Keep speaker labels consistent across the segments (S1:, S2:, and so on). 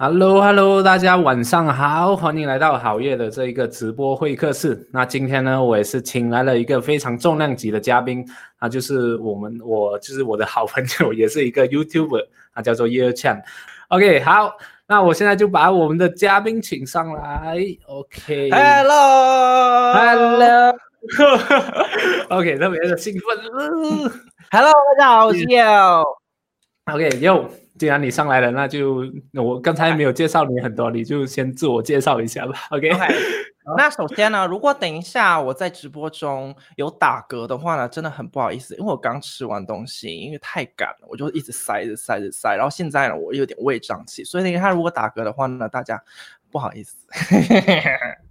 S1: Hello，Hello，大家晚上好，欢迎来到好夜的这一个直播会客室。那今天呢，我也是请来了一个非常重量级的嘉宾，那就是我们，我就是我的好朋友，也是一个 YouTuber，他叫做叶倩。OK，好，那我现在就把我们的嘉宾请上来。OK，Hello，Hello，OK，特别的兴奋。
S2: Hello，大家好，我是 Yo。
S1: OK，Yo。既然你上来了，那就我刚才没有介绍你很多，你就先自我介绍一下吧。OK，
S2: 那首先呢，如果等一下我在直播中有打嗝的话呢，真的很不好意思，因为我刚吃完东西，因为太赶了，我就一直塞着塞着塞，然后现在呢，我有点胃胀气，所以等一下如果打嗝的话呢，大家不好意思，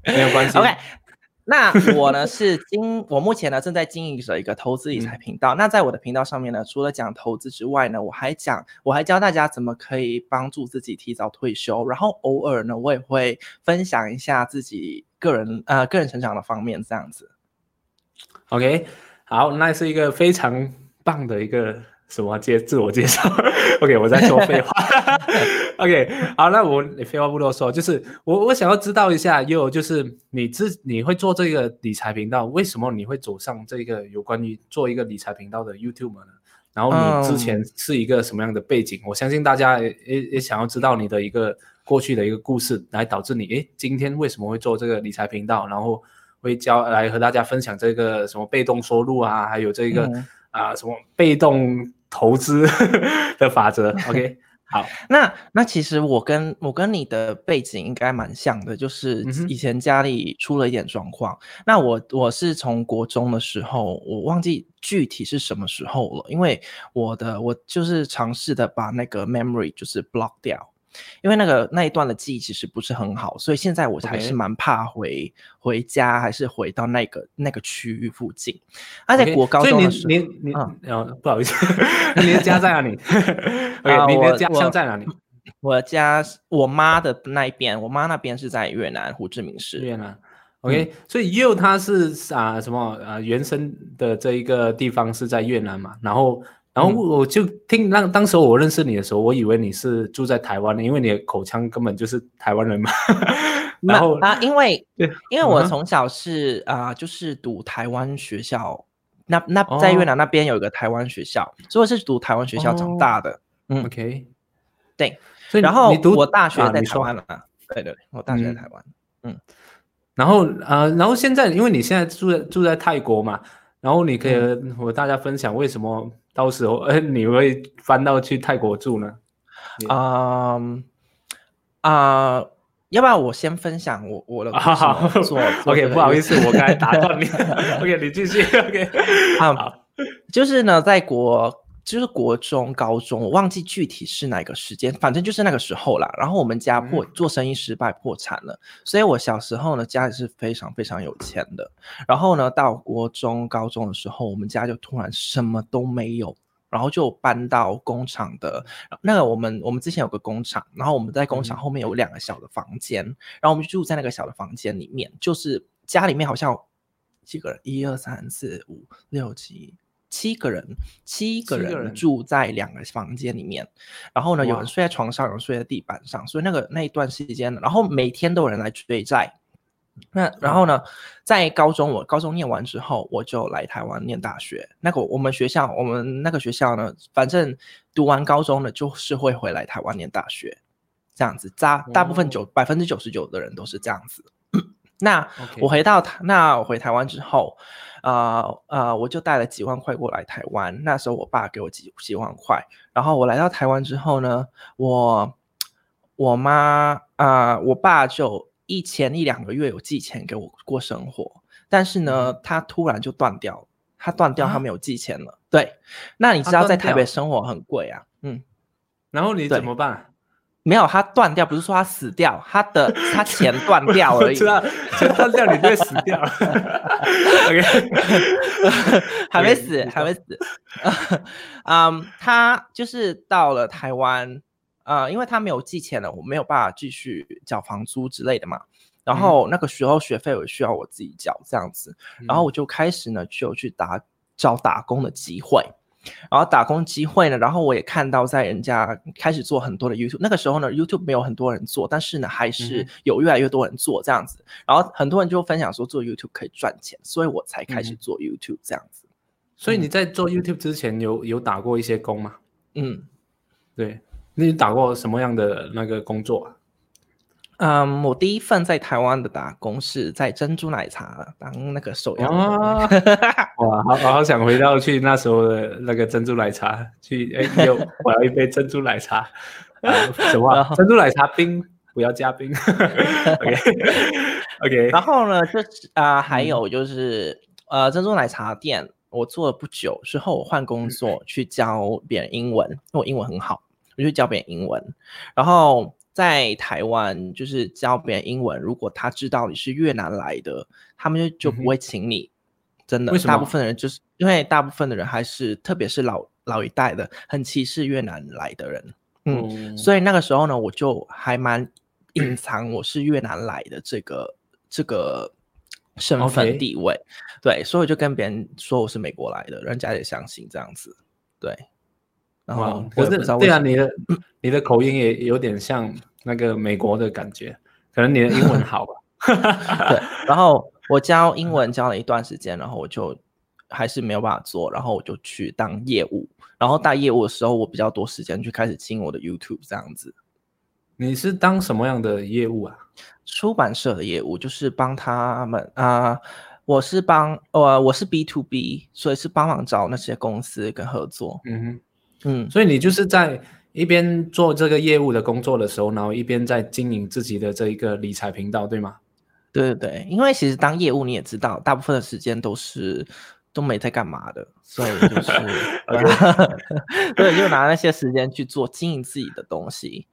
S1: 没有关系。
S2: OK。那 我呢是经我目前呢正在经营着一个投资理财频道。那在我的频道上面呢，除了讲投资之外呢，我还讲我还教大家怎么可以帮助自己提早退休。然后偶尔呢，我也会分享一下自己个人呃个人成长的方面这样子。
S1: OK，好，那是一个非常棒的一个。什么介自我介绍？OK，我在说废话。OK，好，那我废话不多说，就是我我想要知道一下，又就是你自你会做这个理财频道，为什么你会走上这个有关于做一个理财频道的 YouTube 呢？然后你之前是一个什么样的背景？我相信大家也也想要知道你的一个过去的一个故事，来导致你诶今天为什么会做这个理财频道，然后会教来和大家分享这个什么被动收入啊，还有这个啊什么被动。投资的法则，OK，好，
S2: 那那其实我跟我跟你的背景应该蛮像的，就是以前家里出了一点状况。那我我是从国中的时候，我忘记具体是什么时候了，因为我的我就是尝试的把那个 memory 就是 block 掉。因为那个那一段的记忆其实不是很好，所以现在我还是蛮怕回回家，还是回到那个那个区域附近。而且国高中的时候，
S1: 你你嗯，不好意思，你的家在哪里？你的家乡在哪里？
S2: 我家我妈的那一边，我妈那边是在越南胡志明市。
S1: 越南，OK，所以又他是啊什么啊原生的这一个地方是在越南嘛，然后。然后我就听那当时我认识你的时候，我以为你是住在台湾的，因为你的口腔根本就是台湾人嘛。然后
S2: 啊，因为对因为我从小是啊，就是读台湾学校，那那在越南那边有一个台湾学校，所以我是读台湾学校长大的。
S1: 嗯，OK，
S2: 对。所以然后我大学在台湾了。对对，我大学在台湾。嗯。
S1: 然后啊，然后现在因为你现在住在住在泰国嘛，然后你可以和大家分享为什么。到时候，哎，你会翻到去泰国住呢？
S2: 啊啊，要不要我先分享我我的做？
S1: OK，不好意思，我刚才打断你。OK，你继续。OK，
S2: 好，就是呢，在国。就是国中、高中，我忘记具体是哪个时间，反正就是那个时候啦。然后我们家破做生意失败破产了，所以我小时候呢家里是非常非常有钱的。然后呢到国中、高中的时候，我们家就突然什么都没有，然后就搬到工厂的那个我们我们之前有个工厂，然后我们在工厂后面有两个小的房间，然后我们就住在那个小的房间里面，就是家里面好像几个人，一二三四五六七。七个人，七个人住在两个房间里面，然后呢，有人睡在床上，有人睡在地板上，所以那个那一段时间，然后每天都有人来追债。那然后呢，在高中，我高中念完之后，我就来台湾念大学。那个我们学校，我们那个学校呢，反正读完高中呢，就是会回来台湾念大学，这样子。大大部分九百分之九十九的人都是这样子。那我回到台，那我回台湾之后。呃呃，我就带了几万块过来台湾。那时候我爸给我几几万块，然后我来到台湾之后呢，我我妈啊，我爸就一前一两个月有寄钱给我过生活，但是呢，他突然就断掉了，他断掉，他没有寄钱了。对，那你知道在台北生活很贵啊，嗯，
S1: 然后你怎么办？
S2: 没有，他断掉，不是说他死掉，他的 他钱断掉而已。
S1: 知道，钱断掉，你就会死掉。OK，
S2: 还没死，还没死。嗯，他就是到了台湾，呃，因为他没有寄钱了，我没有办法继续缴房租之类的嘛。然后那个时候学费我需要我自己缴，这样子。然后我就开始呢，就去打找打工的机会。然后打工机会呢，然后我也看到在人家开始做很多的 YouTube，那个时候呢，YouTube 没有很多人做，但是呢，还是有越来越多人做这样子。然后很多人就分享说做 YouTube 可以赚钱，所以我才开始做 YouTube 这样子。
S1: 所以你在做 YouTube 之前有有打过一些工吗？
S2: 嗯，
S1: 对，你打过什么样的那个工作？
S2: 嗯，我第一份在台湾的打工是在珍珠奶茶当那个手摇。
S1: 哇，好好想回到去那时候的那个珍珠奶茶去，哎，有我要一杯珍珠奶茶，什么珍珠奶茶冰不要加冰。OK，OK。
S2: 然后呢，就是啊，还有就是呃，珍珠奶茶店我做了不久之后，我换工作去教别人英文，因为我英文很好，我就教别人英文，然后。在台湾，就是教别人英文。如果他知道你是越南来的，他们就就不会请你。真的，大部分的人就是因为大部分的人还是，特别是老老一代的，很歧视越南来的人。嗯，所以那个时候呢，我就还蛮隐藏我是越南来的这个这个身份地位。对，所以我就跟别人说我是美国来的，人家也相信这样子。对。然后，
S1: 我是对啊，你的你的口音也有点像那个美国的感觉，可能你的英文好吧？
S2: 对。然后我教英文教了一段时间，然后我就还是没有办法做，然后我就去当业务。然后当业务的时候，我比较多时间去开始经营我的 YouTube 这样子。
S1: 你是当什么样的业务啊？
S2: 出版社的业务，就是帮他们啊。我是帮呃，我是 B to B，所以是帮忙找那些公司跟合作。嗯哼。
S1: 嗯，所以你就是在一边做这个业务的工作的时候，然后一边在经营自己的这一个理财频道，对吗？
S2: 对对对，因为其实当业务你也知道，大部分的时间都是都没在干嘛的，所以就是 对，就拿那些时间去做经营自己的东西。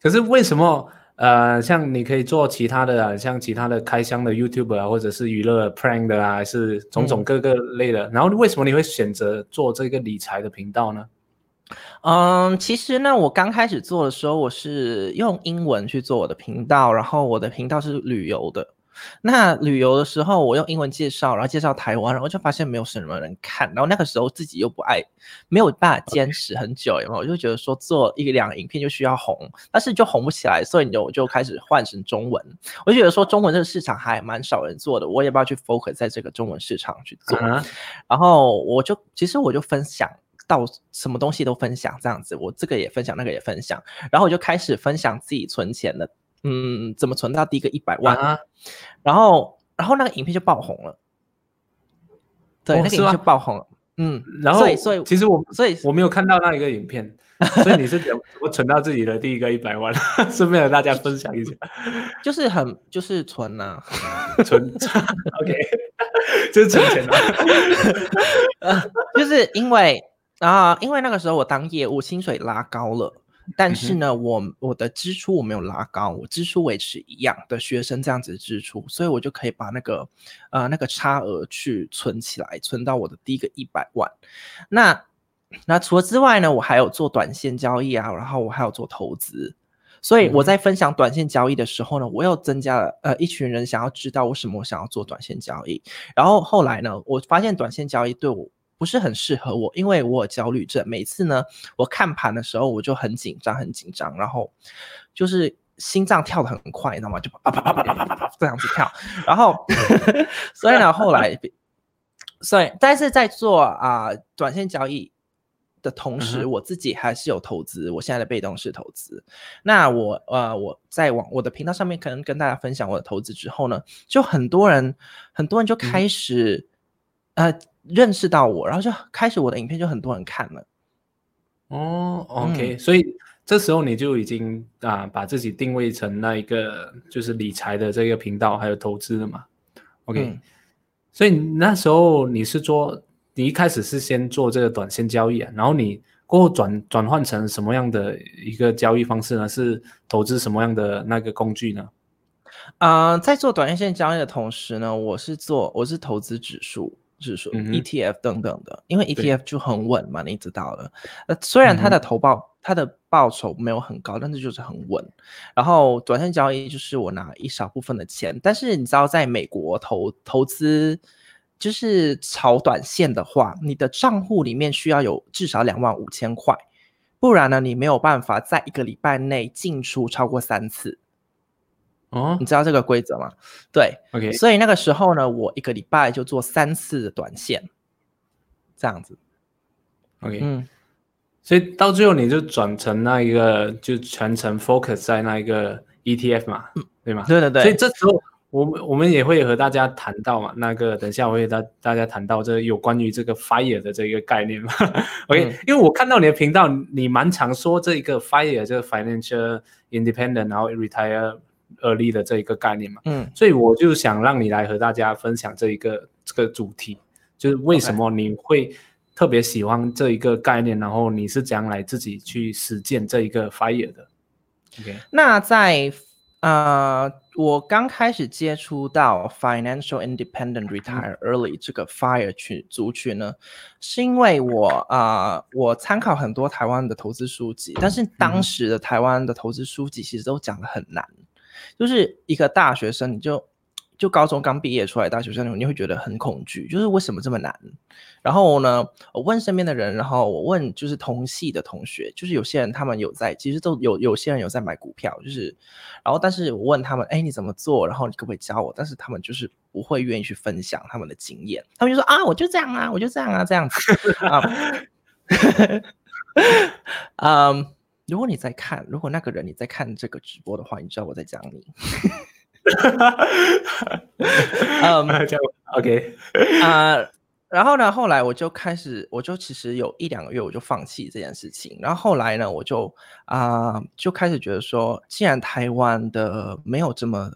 S1: 可是为什么呃，像你可以做其他的，啊像其他的开箱的 YouTube 啊，或者是娱乐 Prank 的啊，还是种种各个类的，然后为什么你会选择做这个理财的频道呢？
S2: 嗯，其实呢，我刚开始做的时候，我是用英文去做我的频道，然后我的频道是旅游的。那旅游的时候，我用英文介绍，然后介绍台湾，然后就发现没有什么人看。然后那个时候自己又不爱，没有办法坚持很久，有没有？我就觉得说做一个两个影片就需要红，但是就红不起来，所以你就就开始换成中文。我就觉得说中文这个市场还蛮少人做的，我也不要去 focus 在这个中文市场去做。然后我就其实我就分享。到什么东西都分享这样子，我这个也分享，那个也分享，然后我就开始分享自己存钱的，嗯，怎么存到第一个一百万啊？然后，然后那个影片就爆红了，对，那个影片就爆红了，嗯，
S1: 然后，
S2: 所以，所以，
S1: 其实我，
S2: 所以
S1: 我没有看到那一个影片，所以你是怎么存到自己的第一个一百万？顺便和大家分享一下，
S2: 就是很，就是存呐，
S1: 存，OK，就是存钱啊，
S2: 呃，就是因为。啊，因为那个时候我当业务，薪水拉高了，但是呢，我我的支出我没有拉高，我支出维持一样的学生这样子的支出，所以我就可以把那个呃那个差额去存起来，存到我的第一个一百万。那那除了之外呢，我还有做短线交易啊，然后我还有做投资，所以我在分享短线交易的时候呢，我又增加了呃一群人想要知道为什么我想要做短线交易，然后后来呢，我发现短线交易对我。不是很适合我因为我有焦虑症每次呢我看盘的时候我就很紧张很紧张然后就是心脏跳得很快你知道吗？就啪啪啪啪啪啪啪这样子跳。然后 所以呢后来所以但是在做啊短线交易的同时我自己还是有投资我现在的被动式投资。那我呃我在往我的频道上面可能跟大家分享我的投资之后呢就很多人很多人就开始呃。认识到我，然后就开始我的影片就很多人看了。
S1: 哦，OK，所以这时候你就已经啊把自己定位成那一个就是理财的这个频道，还有投资的嘛。OK，所以那时候你是做，你一开始是先做这个短线交易啊，然后你过后转转换成什么样的一个交易方式呢？是投资什么样的那个工具呢？
S2: 啊，在做短线交易的同时呢，我是做我是投资指数。指数、ETF 等等的，因为 ETF 就很稳嘛，你知道的。呃，虽然它的投报、它的报酬没有很高，但是就是很稳。然后短线交易就是我拿一少部分的钱，但是你知道，在美国投投资就是炒短线的话，你的账户里面需要有至少两万五千块，不然呢，你没有办法在一个礼拜内进出超过三次。
S1: 哦
S2: 你知道这个规则吗？对
S1: ，，OK，
S2: 所以那个时候呢，我一个礼拜就做三次的短线，这样子。
S1: OK，
S2: 嗯，
S1: 所以到最后你就转成那一个，就全程 focus 在那一个 ETF 嘛，对吗？
S2: 对对对。
S1: 所以这时候我们我们也会和大家谈到嘛，那个等一下我会大大家谈到这有关于这个 FIRE 的这个概念嘛。OK，、
S2: 嗯
S1: 因为我看到你的频道，你蛮常说这一个 FIRE 这个 financial independent，然后 retire early 的这一个概念嘛，
S2: 嗯。
S1: 所以我就想让你来和大家分享这一个这个主题，就是为什么你会特别喜欢这一个概念，然后你是怎样来自己去实践这一个 FIRE 的？OK，
S2: 那在呃，我刚开始接触到 financial independent retire early 这个 fire 群族群呢，是因为我啊、呃我参考很多台湾的投资书籍，但是当时的台湾的投资书籍其实都讲的很难，就是一个大学生你就就高中刚毕业出来大学生，你会觉得很恐惧，就是为什么这么难？然后呢，我问身边的人，然后我问就是同系的同学，就是有些人他们有在，其实都有有些人有在买股票，就是，然后但是我问他们，哎，你怎么做？然后你可不可以教我？但是他们就是不会愿意去分享他们的经验，他们就说啊，我就这样啊，我就这样啊，这样子啊。嗯，如果你在看，如果那个人你在看这个直播的话，你知道我在讲你。嗯
S1: 这样 OK，
S2: 啊、然后呢，后来我就开始，我就其实有一两个月我就放弃这件事情。然后后来呢，我就啊、就开始觉得说，既然台湾的没有这么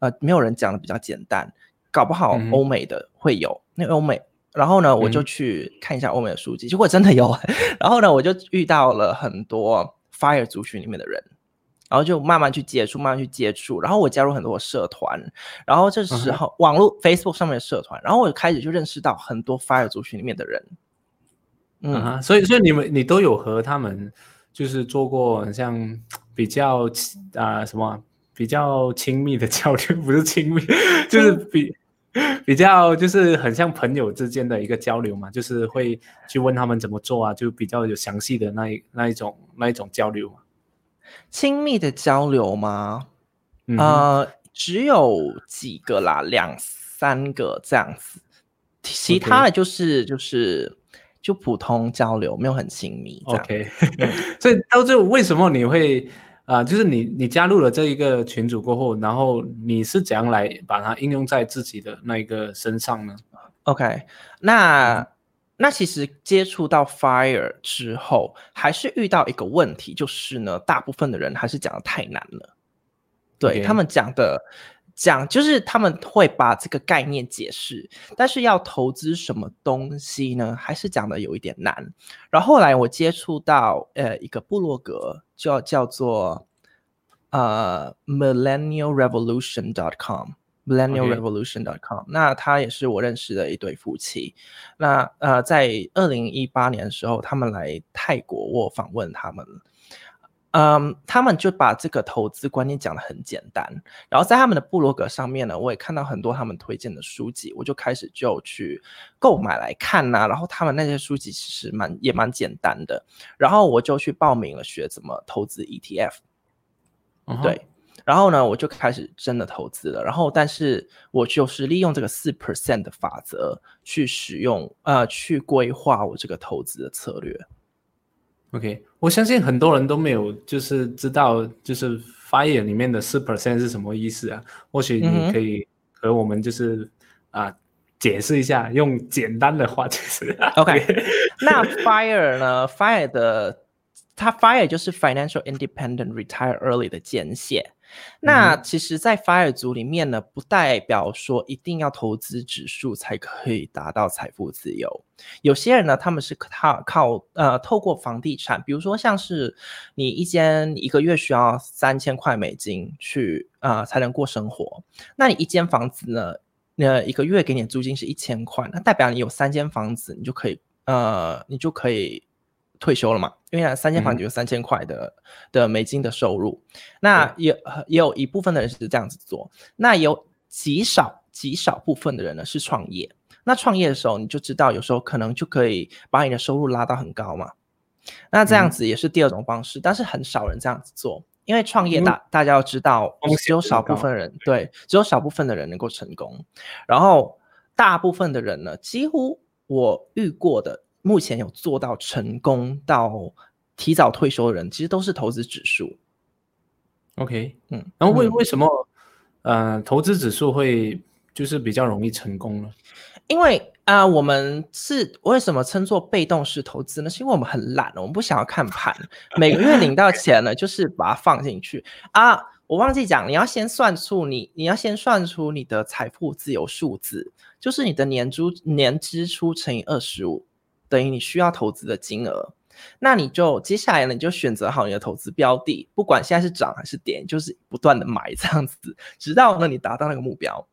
S2: 呃，没有人讲的比较简单，搞不好欧美的会有。那欧美，然后呢，我就
S1: 嗯
S2: 去看一下欧美的书籍，结果真的有。然后呢，我就遇到了很多 Fire 族群里面的人。然后就慢慢去接触，慢慢去接触，然后我加入很多社团，然后这时候、网络 Facebook 上面的社团，然后我开始就认识到很多 Fire 族群里面的人，嗯，
S1: 嗯，所以所以你们你都有和他们就是做过很像比较啊、什么啊比较亲密的交流，不是亲密，就是比 比较就是很像朋友之间的一个交流嘛，就是会去问他们怎么做啊，就比较有详细的那一那一种那一种交流嘛。
S2: 亲密的交流吗？
S1: 嗯，
S2: 呃，只有几个啦，两三个这样子，其他的就是就是就普通交流，没有很亲密。
S1: OK，所以到最后为什么你会啊、就是你你加入了这一个群组过后，然后你是怎样来把它应用在自己的那一个身上呢
S2: ？OK，那、那其实接触到 Fire 之后，还是遇到一个问题，就是呢，大部分的人还是讲的太难了。对他们讲的讲，就是他们会把这个概念解释，但是要投资什么东西呢，还是讲的有一点难。然后后来我接触到呃一个部落格，叫叫做呃 millennialrevolution.com。millennialrevolution.com，、那他也是我认识的一对夫妻。那呃，在二零一八年的时候，他们来泰国，我访问他们。嗯，他们就把这个投资观念讲得很简单，然后在他们的部落格上面呢，我也看到很多他们推荐的书籍，我就开始就去购买来看呐、然后他们那些书籍其实蛮也蛮简单的，然后我就去报名了学怎么投资 ETF。对，然后呢，我就开始真的投资了。然后，但是我就是利用这个四 percent 的法则去使用，呃，去规划我这个投资的策略。
S1: OK，我相信很多人都没有就是知道就是 FIRE 里面的四 percent 是什么意思啊？或许你可以和我们就是啊、解释一下，用简单的话解释。
S2: OK 那 FIRE 呢？FIRE 的它 FIRE 就是 Financial Independent Retire Early 的简写。那其实，在 FIRE 族里面呢，不代表说一定要投资指数才可以达到财富自由。有些人呢，他们是靠靠呃透过房地产，比如说像是你一间一个月需要三千块美金去呃才能过生活，那你一间房子呢，那一个月给你的租金是一千块，那代表你有三间房子，你就可以呃你就可以退休了嘛，因为三间房
S1: 嗯
S2: 子有三千块的、的美金的收入，那也呃也有一部分的人是这样子做，那有极少极少部分的人呢是创业。那创业的时候，你就知道有时候可能就可以把你的收入拉到很高嘛。那这样子也是第二种方式，但是很少人这样子做，因为创业大大家要知道，只有少部分人对，只有少部分的人能够成功，然后大部分的人呢，几乎我遇过的，目前有做到成功到提早退休的人，其实都是投资指数。
S1: OK，嗯，然后为为什么呃投资指数会就是比较容易成功呢？
S2: 因为啊，我们是为什么称作被动式投资呢？是因为我们很懒，我们不想要看盘，每个月领到钱了，就是把它放进去啊。我忘记讲，你要先算出你，你要先算出你的财富自由数字，就是你的年租年支出乘以二十五，等于你需要投资的金额。那你就接下来呢，你就选择好你的投资标的，不管现在是涨还是跌，就是不断的买这样子，直到呢你达到那个目标。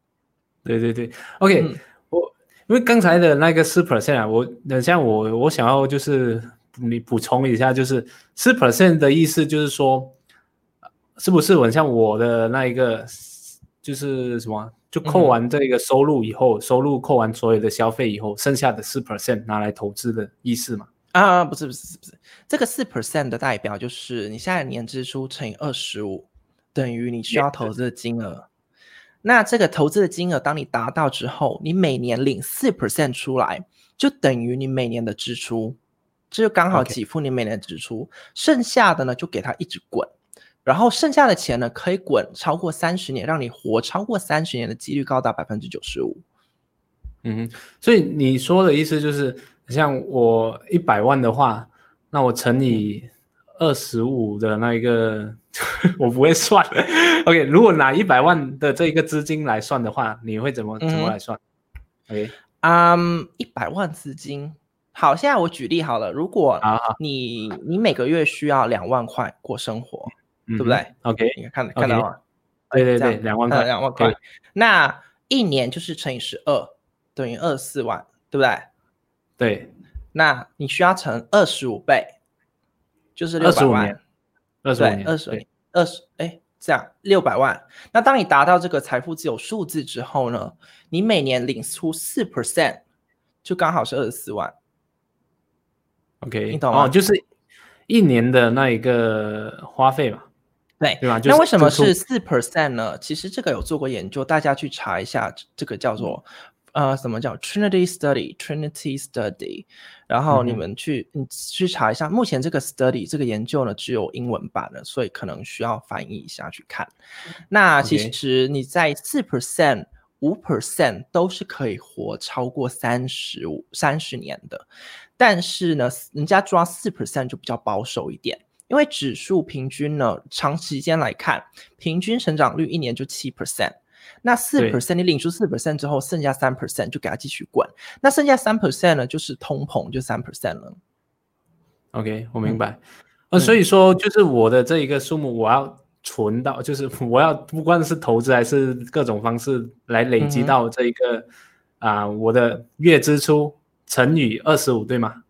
S1: 对对对，OK 我。因为刚才的那个四 percent 啊，我等下我我想要就是你补充一下，就是四 percent 的意思就是说，是不是很像我的那一个就是什么，就扣完这个收入以后，收入扣完所有的消费以后，剩下的四 percent 拿来投资的意思嘛？
S2: 啊，不是不是不是，这个四 percent 的代表就是你下一年支出乘以二十五，等于你需要投资的金额。那这个投资的金额，当你达到之后，你每年领四 percent 出来，就等于你每年的支出，这就刚好给付你每年的支出。剩下的呢，就给它一直滚，然后剩下的钱呢，可以滚超过三十年，让你活超过三十年的几率高达百分之九十五。
S1: 嗯，所以你说的意思就是，像我一百万的话，那我乘以。二十五的那一个，我不会算。OK，如果拿一百万的这一个资金来算的话，你会怎么怎么来算？OK，
S2: 嗯，一百万资金，好，现在我举例好了。如果你你每个月需要两万块过生活，对不对
S1: ？OK，
S2: 你看看到吗？
S1: 对对对，两万块，
S2: 两万块。那一年就是乘以十二，等于二十四万，对不对？
S1: 对。
S2: 那你需要乘二十五倍。就是六百万，
S1: 二十年，
S2: 二十年，二十哎，这样六百万。那当你达到这个财富自由数字之后呢，你每年领出四 percent，就刚好是二十四万。
S1: OK，
S2: 你懂吗？
S1: 哦，就是一年的那一个花费嘛，
S2: 对
S1: 对吧？
S2: 那为什么是四 percent 呢？其实这个有做过研究，大家去查一下，这个叫做。呃，什么叫 Trinity Study？Trinity Study，然后你们去你去查一下，目前这个 study 这个研究呢只有英文版的，所以可能需要翻译一下去看。那其实你在四 percent、五 percent 都是可以活超过三十五、三十年的，但是呢，人家抓四 percent 就比较保守一点，因为指数平均呢长时间来看，平均成长率一年就七 percent。那四 percent 你领出四 percent 之后，剩下三 percent 就给它继续滚。那剩下三 percent 呢，就是通膨，就三 percent 了。
S1: OK，我明白。呃，所以说就是我的这一个数目，我要存到，就是我要不管是投资还是各种方式来累积到这一个啊，我的月支出乘以二十五，对吗？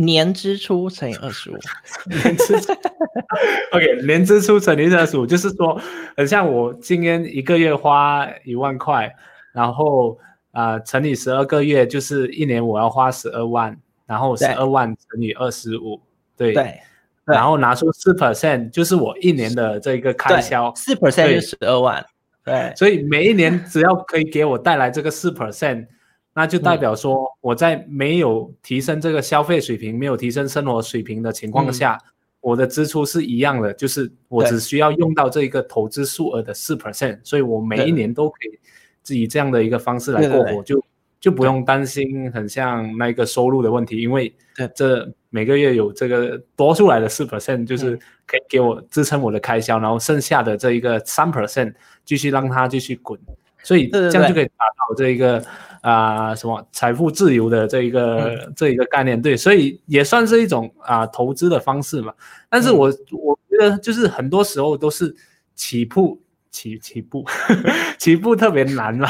S2: 年支出乘以二十五，
S1: 年支出，OK，年支出乘以二十五，就是说，很像我今天一个月花一万块，然后啊乘以十二个月，就是一年我要花十二万，然后十二万乘以二十五，对，
S2: 对，
S1: 然后拿出四 percent，就是我一年的这个开销，
S2: 四 percent 就十二万，对，
S1: 所以每一年只要可以给我带来这个四 percent。那就代表说，我在没有提升这个消费水平、没有提升生活水平的情况下，我的支出是一样的，就是我只需要用到这一个投资数额的四 percent，所以我每一年都可以以这样的一个方式来过活，就就不用担心很像那个收入的问题，因为这每个月有这个多出来的四 percent，就是可以给我支撑我的开销，然后剩下的这一个三 percent 继续让它继续滚，所以这样就可以达到这一个。啊，什么财富自由的这一个这一个概念，对，所以也算是一种啊投资的方式嘛。但是我我觉得就是很多时候都是起步起起步 起步特别难嘛。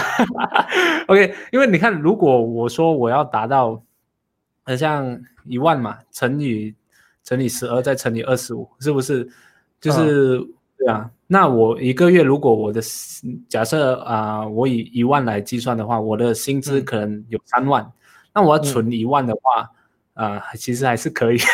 S1: OK，因为你看，如果我说我要达到，好像一万嘛，乘以乘以十二再乘以二十五，是不是就是对啊，那我一个月如果我的假设啊、我以一万来计算的话，我的薪资
S2: 嗯。
S1: 可能有三万，那我要存一万的话，啊、其实还是可以。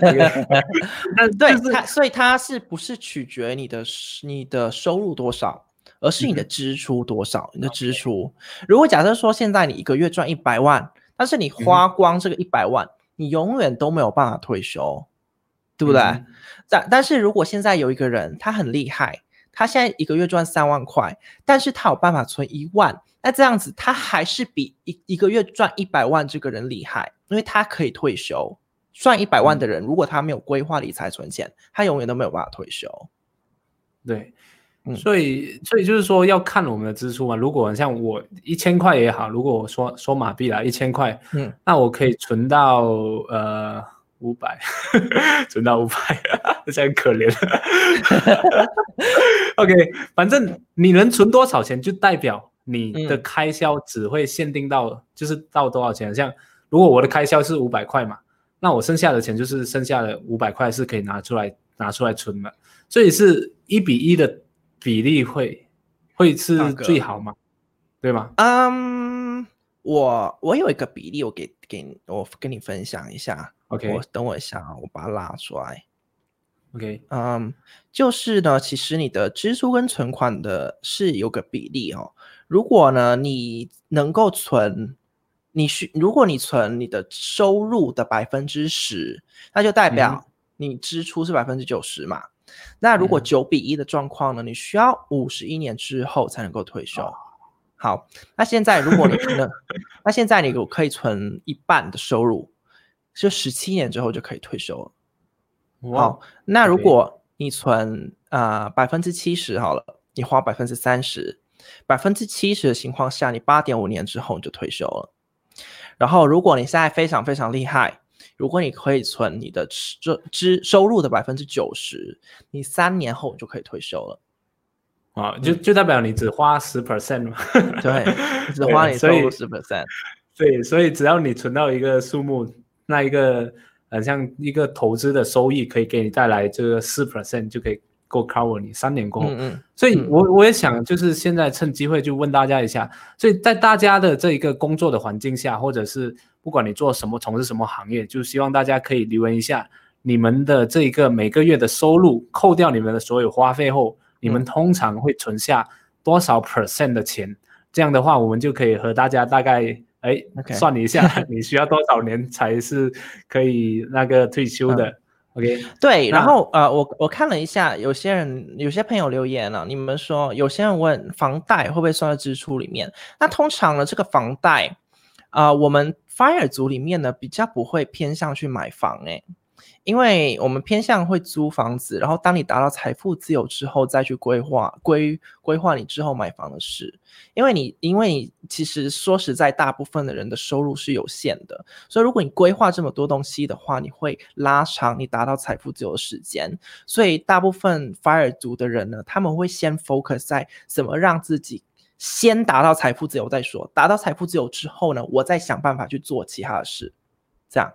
S1: 但
S2: 对
S1: 就是
S2: 它，所以它是不是取决你的你的收入多少，而是你的
S1: 嗯。
S2: 支出多少？你的支出，如果假设说现在你一个月赚一百万，但是你
S1: 嗯
S2: 花光这个一百万，你永远都没有办法退休，对不对？
S1: 嗯
S2: 但但是如果现在有一个人他很厉害，他现在一个月赚三万块，但是他有办法存一万，那这样子他还是比一一个月赚一百万这个人厉害，因为他可以退休。赚一百万的人，如果他没有规划理财存钱，他永远都没有办法退休。
S1: 对，
S2: 嗯
S1: 所以所以就是说要看我们的支出嘛。如果像我一千块也好，如果我说说马币啦，一千块，
S2: 嗯，
S1: 那我可以存到呃五百，存到五百，这样很可怜。OK，反正你能存多少钱，就代表你的
S2: 嗯
S1: 开销只会限定到，就是到多少钱。像如果我的开销是五百块嘛，那我剩下的钱就是剩下的五百块是可以拿出来拿出来存的，所以是一比一的比例会会是最好嘛？对吗？
S2: 嗯，我我有一个比例，我给给我跟你分享一下。
S1: OK
S2: 我等我一下啊，我把它拉出来。
S1: OK，
S2: 嗯，就是呢，其实你的支出跟存款的是有个比例哦。如果呢，你能够存，你需如果你存你的收入的百分之十，那就代
S1: 嗯
S2: 表你支出是百分之九十嘛。那如果
S1: 嗯
S2: 九比一的状况呢，你需要五十一年之后才能够退休。
S1: 哦
S2: 好，那现在如果你能，那现在你可以存一半的收入，就十七年之后就可以退休了。
S1: 哇
S2: 好，那如果你存啊百分之七十好了，你花百分之三十，百分之七十的情况下，你八点五年之后你就退休了。然后，如果你现在非常非常厉害，如果你可以存你的支支收入的百分之九十，你三年后你就可以退休了。
S1: 啊，就就代表你只花十 percent 嘛。
S2: 对，只花你收入十 percent。
S1: 对，所以只要你存到一个数目，那一个呃像一个投资的收益，可以给你带来这个四 percent，就可以够 cover 你三年过后。
S2: 嗯嗯，
S1: 所以
S2: 嗯
S1: 我我也想，就是现在趁机会就问大家一下，所以在大家的这一个工作的环境下，或者是不管你做什么、从事什么行业，就希望大家可以留言一下你们的这一个每个月的收入，扣掉你们的所有花费后，你们
S2: 嗯
S1: 通常会存下多少 percent 的钱？这样的话，我们就可以和大家大概哎算一下，你需要多少年才是可以那个退休
S2: 嗯
S1: 的？OK，
S2: 对，然后呃，我我看了一下，有些人有些朋友留言了、你们说有些人问房贷会不会算在支出里面？那通常呢，这个房贷啊、我们 fire 族里面呢比较不会偏向去买房诶，因为我们偏向会租房子，然后当你达到财富自由之后，再去规划规规划你之后买房的事。因为你因为你其实说实在，大部分的人的收入是有限的，所以如果你规划这么多东西的话，你会拉长你达到财富自由的时间。所以大部分 fire 族的人呢，他们会先 focus 在怎么让自己先达到财富自由再说，达到财富自由之后呢，我再想办法去做其他的事。这样，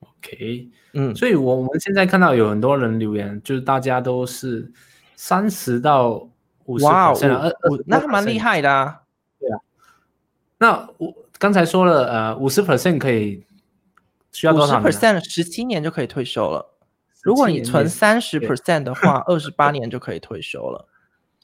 S1: OK，
S2: 嗯，
S1: 所以我我们现在看到有很多人留言，就是大家都是三十到五十
S2: 哇我那还蛮厉。害的啊。
S1: 那我刚才说了，呃，五十 percent 可以需要多少年啊
S2: ？percent 十七年就可以退休了。如果你存三十 percent 的话，二十八年就可以退休了。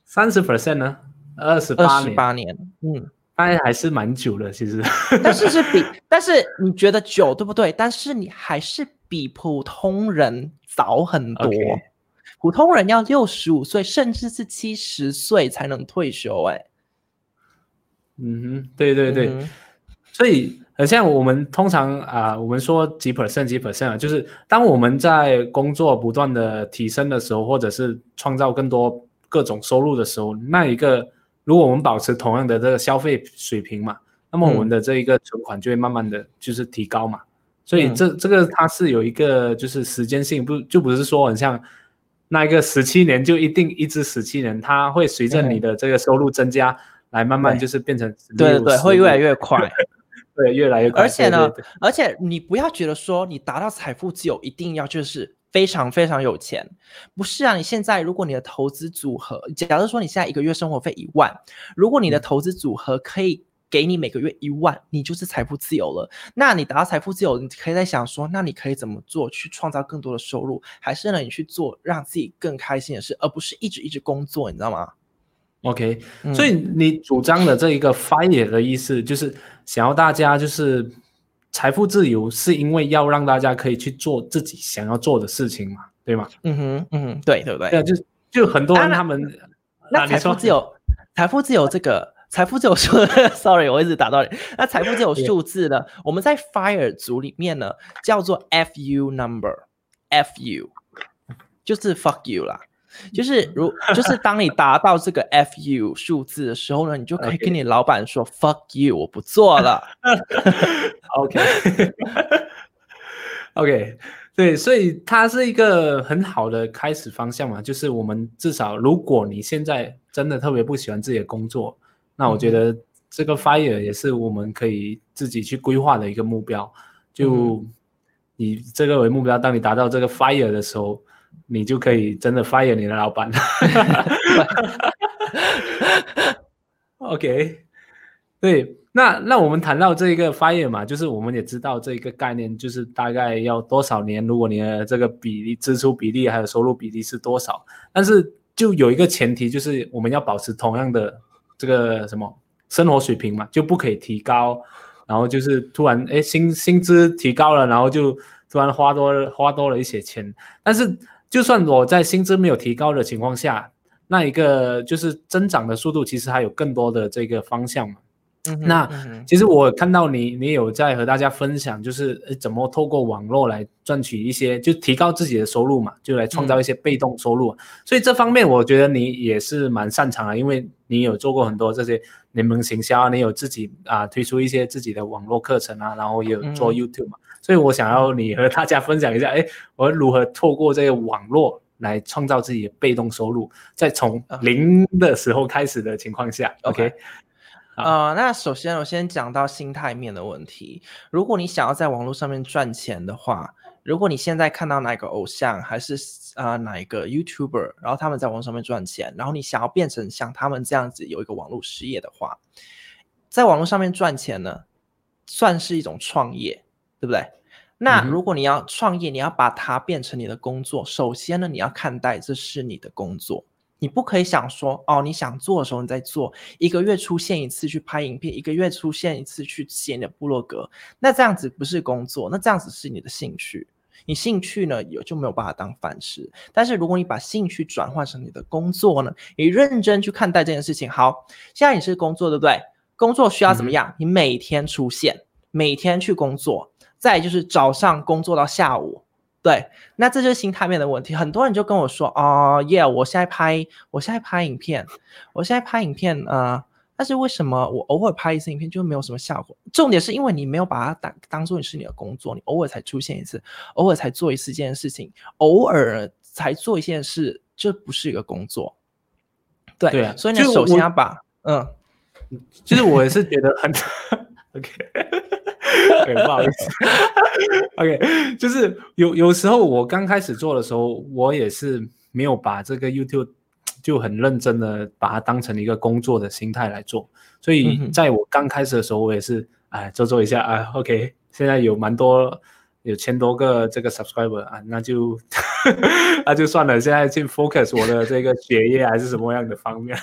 S1: 三十 percent 呢？二十
S2: 二十，
S1: 八年，
S2: 嗯，
S1: 那还是蛮久的，其实。
S2: 但是是比，但是你觉得久对不对？但是你还是比普通人早很多。普通人要六十五岁，甚至是七十岁才能退休、哎，
S1: 嗯哼，对对对，
S2: 嗯
S1: 所以很像我们通常啊、我们说几 percent 几 percent 啊，就是当我们在工作不断的提升的时候，或者是创造更多各种收入的时候，那一个如果我们保持同样的这个消费水平嘛，那么我们的这一个存款就会慢慢的就是提高嘛。所以这这个它是有一个就是时间性，不就不是说很像那一个十七年就一定一直十七年，它会随着你的这个收入增加来慢慢就是变成
S2: 对对对，会越来越快。
S1: 对，越来越快。
S2: 而且呢
S1: 对对对
S2: 而且你不要觉得说你达到财富自由一定要就是非常非常有钱。不是啊，你现在如果你的投资组合，假如说你现在一个月生活费一万，如果你的投资组合可以给你每个月一万，你就是财富自由了。那你达到财富自由，你可以在想说，那你可以怎么做去创造更多的收入？还是呢，你去做让自己更开心的事，而不是一直一直工作，你知道吗
S1: ？OK，、
S2: 嗯
S1: 所以你主张的这一个 fire 的意思，就是想要大家就是财富自由，是因为要让大家可以去做自己想要做的事情嘛，对吗？
S2: 嗯哼，嗯哼，对对不对？
S1: 对啊，就就很多人他们，
S2: 那财富自由，财富自由这个财富自由数，sorry，我一直打到你。那财富自由数字呢？我们在 FIRE 组里面呢，叫做 FU number，FU 就是 fuck you 啦。就是如 就是当你达到这个 FU 数字的时候呢，你就可以跟你老板说 fuck you，我不做了。
S1: OK OK，对，所以它是一个很好的开始方向嘛，就是我们至少如果你现在真的特别不喜欢自己的工作，那我觉得这个 fire 也是我们可以自己去规划的一个目标，就以这个为目标，当你达到这个 fire 的时候，你就可以真的 fire 你的老板。OK，对，那那我们谈到这一个 fire 嘛，就是我们也知道这一个概念，就是大概要多少年，如果你的这个比例、支出比例还有收入比例是多少，但是就有一个前提，就是我们要保持同样的这个什么生活水平嘛，就不可以提高，然后就是突然哎薪薪资提高了，然后就突然花多花多了一些钱，但是就算我在薪资没有提高的情况下，那一个就是增长的速度，其实还有更多的这个方向嘛。
S2: 嗯
S1: 那
S2: 嗯
S1: 其实我看到你，你有在和大家分享，就是呃怎么透过网络来赚取一些，就提高自己的收入嘛，就来创造一些被动收入。所以这方面我觉得你也是蛮擅长的，因为你有做过很多这些联盟行销啊，你有自己啊推出一些自己的网络课程啊，然后也有做
S2: 嗯
S1: YouTube 嘛。所以我想要你和大家分享一下，哎，我如何透过这个网络来创造自己的被动收入，在从
S2: 啊
S1: 零的时候开始的情况下。好
S2: 呃，那首先我先讲到心态面的问题。如果你想要在网络上面赚钱的话，如果你现在看到哪个偶像还是呃哪一个 YouTuber，然后他们在网络上面赚钱，然后你想要变成像他们这样子有一个网络事业的话，在网络上面赚钱呢，算是一种创业，对不对？那如果你要创业，你要把它变成你的工作，首先呢，你要看待这是你的工作。你不可以想说哦，你想做的时候你在做，一个月出现一次去拍影片，一个月出现一次去写你的部落格，那这样子不是工作，那这样子是你的兴趣。你兴趣呢有就没有办法当饭吃，但是如果你把兴趣转换成你的工作呢，你认真去看待这件事情。好，现在你是工作对不对？工作需要怎么样？你每天出现，每天去工作，再就是早上工作到下午，对，那这就是心态面的问题。很多人就跟我说，哦耶，我现在拍，我现在拍影片，我现在拍影片，呃，但是为什么我偶尔拍一次影片就没有什么效果？重点是因为你没有把它当当做你是你的工作，你偶尔才出现一次，偶尔才做一次这件事情，偶尔才做一件事，这不是一个工作。对，
S1: 对啊
S2: 所以
S1: 你，
S2: 首先要把，嗯，
S1: 就是我也是觉得很 OK，对，不好意思，OK，就是有有时候我刚开始做的时候，我也是没有把这个 YouTube 就很认真的把它当成一个工作的心态来做，所
S2: 嗯
S1: 以在我刚开始的时候，我也是哎做做一下啊，OK，现在有蛮多。有千多个这个 subscriber 啊，那就 那就算了。现在去 focus 我的这个学业还是什么样的方面。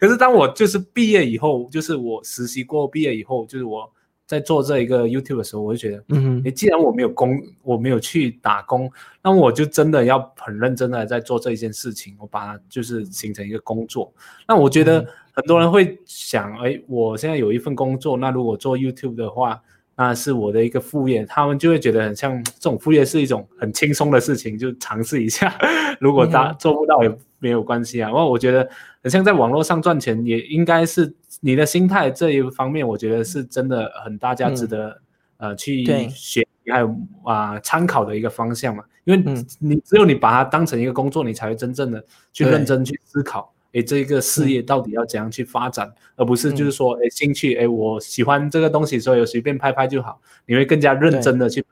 S1: 可是当我就是毕业以后，就是我实习过毕业以后，就是我在做这一个 YouTube 的时候，我就觉得，
S2: 嗯哼
S1: 诶，既然我没有工，我没有去打工，那我就真的要很认真的在做这一件事情，我把它就是形成一个工作。那我觉得
S2: 嗯
S1: 很多人会想，哎，我现在有一份工作，那如果做 YouTube 的话，那是我的一个副业，他们就会觉得很像这种副业是一种很轻松的事情，就尝试一下。如果他
S2: 嗯
S1: 做不到也没有关系啊。然后我觉得很像在网络上赚钱，也应该是你的心态这一方面，我觉得是真的很大家值得、呃去学还有啊、参考的一个方向嘛。因为
S2: 嗯。
S1: 你只有你把它当成一个工作，你才会真正的去认真去思考。哎，这个事业到底要怎样去发展，而不是就是说，哎，兴趣，哎，我喜欢这个东西，所以随便拍拍就好。你会更加认真的去拍，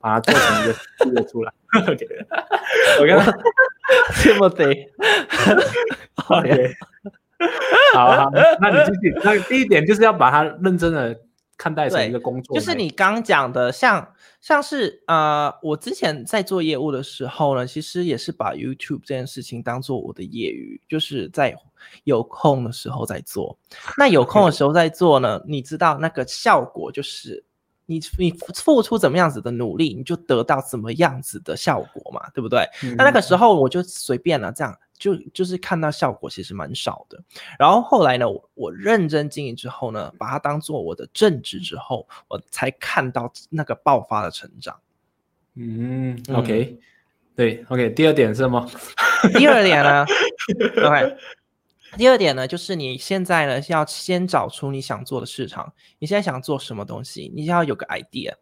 S1: 把它做成一个事业出来。OK，我跟他
S2: Timothy，OK，
S1: 好 好，好那你继续。那第一点就是要把它认真的看待成一个工作，
S2: 就是你刚讲的，像像是呃，我之前在做业务的时候呢，其实也是把 YouTube 这件事情当做我的业余，就是在有空的时候在做。那有空的时候在做呢，你知道那个效果就是。你你付出怎么样子的努力，你就得到怎么样子的效果嘛，对不对？
S1: 嗯
S2: 那那个时候我就随便了，这样就就是看到效果其实蛮少的。然后后来呢，我我认真经营之后呢，把它当做我的正职之后，我才看到那个爆发的成长。
S1: 嗯，OK，对，OK。第二点是什么？
S2: 第二点呢，OK，第二点呢，就是你现在呢要先找出你想做的市场，你现在想做什么东西，你要有个 idea。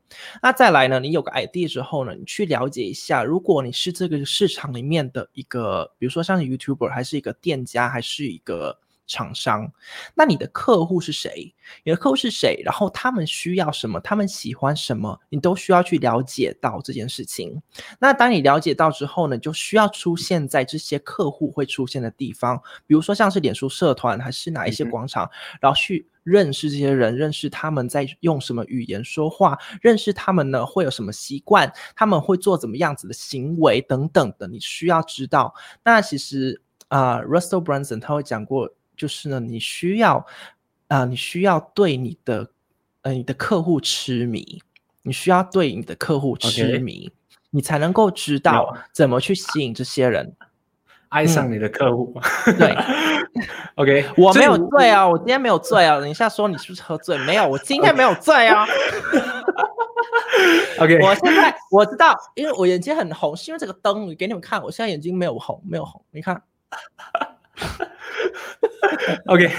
S2: 那再来呢，你有个 idea 之后呢，你去了解一下，如果你是这个市场里面的一个，比如说像 YouTuber，还是一个店家，还是一个厂商，那你的客户是谁？你的客户是谁？然后他们需要什么？他们喜欢什么？你都需要去了解到这件事情。那当你了解到之后呢，就需要出现在这些客户会出现的地方，比如说像是脸书社团，还是哪一些广场，然后去认识这些人，认识他们在用什么语言说话，认识他们呢会有什么习惯，他们会做怎么样子的行为等等的，你需要知道。那其实啊、r u s t e l Brunson 他会讲过，就是呢，你需要啊、你需要对你的呃你的客户痴迷，你需要对你的客户痴迷。你才能够知道怎么去吸引这些人。
S1: 爱上你的客户。
S2: 对，
S1: OK，
S2: 我没有醉啊，我今天没有醉啊。等一下说你是不是喝醉？没有，我今天没有醉啊。
S1: OK，
S2: 我现在我知道，因为我眼睛很红，是因为这个灯。我给你们看，我现在眼睛没有红，没有红。你看，
S1: OK，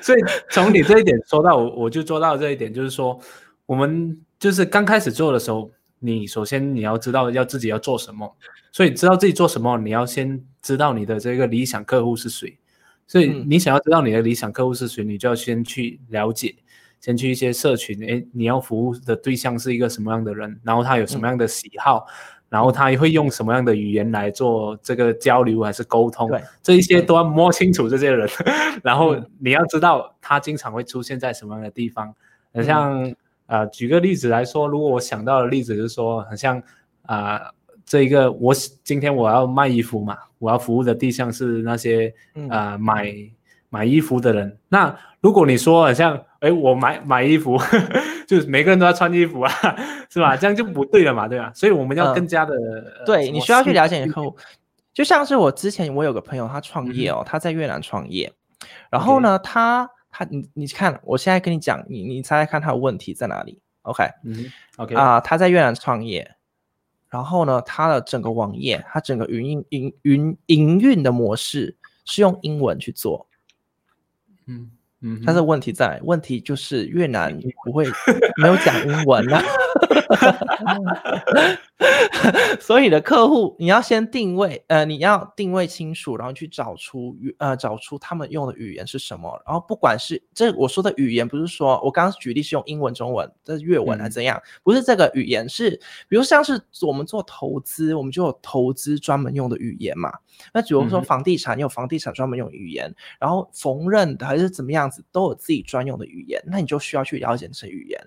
S1: 所以从你这一点说到我，我就做到这一点，就是说，我们就是刚开始做的时候，你首先你要知道要自己要做什么，所以知道自己做什么，你要先知道你的这个理想客户是谁。所以
S2: 嗯
S1: 你想要知道你的理想客户是谁，你就要先去了解，先去一些社群，诶，你要服务的对象是一个什么样的人，然后他有什么样的喜好，然后他会用什么样的语言来做这个交流还是沟通，
S2: 对。
S1: 这一些都要摸清楚这些人，然后
S2: 嗯。
S1: 你要知道他经常会出现在什么样的地方。很
S2: 嗯。
S1: 像呃，举个例子来说，如果我想到的例子就是说，很像啊、这一个我今天我要卖衣服嘛，我要服务的对象是那些
S2: 嗯。
S1: 啊、买买衣服的人。那如果你说很像，哎，我买买衣服，就是每个人都要穿衣服啊，是吧？这样就不对了嘛，对吧？所以我们要
S2: 嗯
S1: 更加的、呃
S2: 对你需要去了解你的客户。就像是我之前我有个朋友，他创业
S1: 嗯
S2: 哦，他在越南创业，然后呢，他他你你看，我现在跟你讲，你你猜猜看他的问题在哪里？OK，
S1: 嗯，OK
S2: 啊、他在越南创业，然后呢，他的整个网页，他整个云营营云营运的模式是用英文去做，
S1: 嗯嗯，
S2: 但是问题在，问题就是越南不会没有讲英文啊，所以的客户你要先定位，呃，你要定位清楚，然后去找出语，呃，找出他们用的语言是什么，然后不管是这我说的语言，不是说我刚刚举例是用英文、中文，这是粤文还是怎样，不是这个语言，是比如像是我们做投资，我们就有投资专门用的语言嘛，那比如说房地产，有房地产专门用语言，然后缝纫的还是怎么样子，都有自己专用的语言，那你就需要去了解这些语言，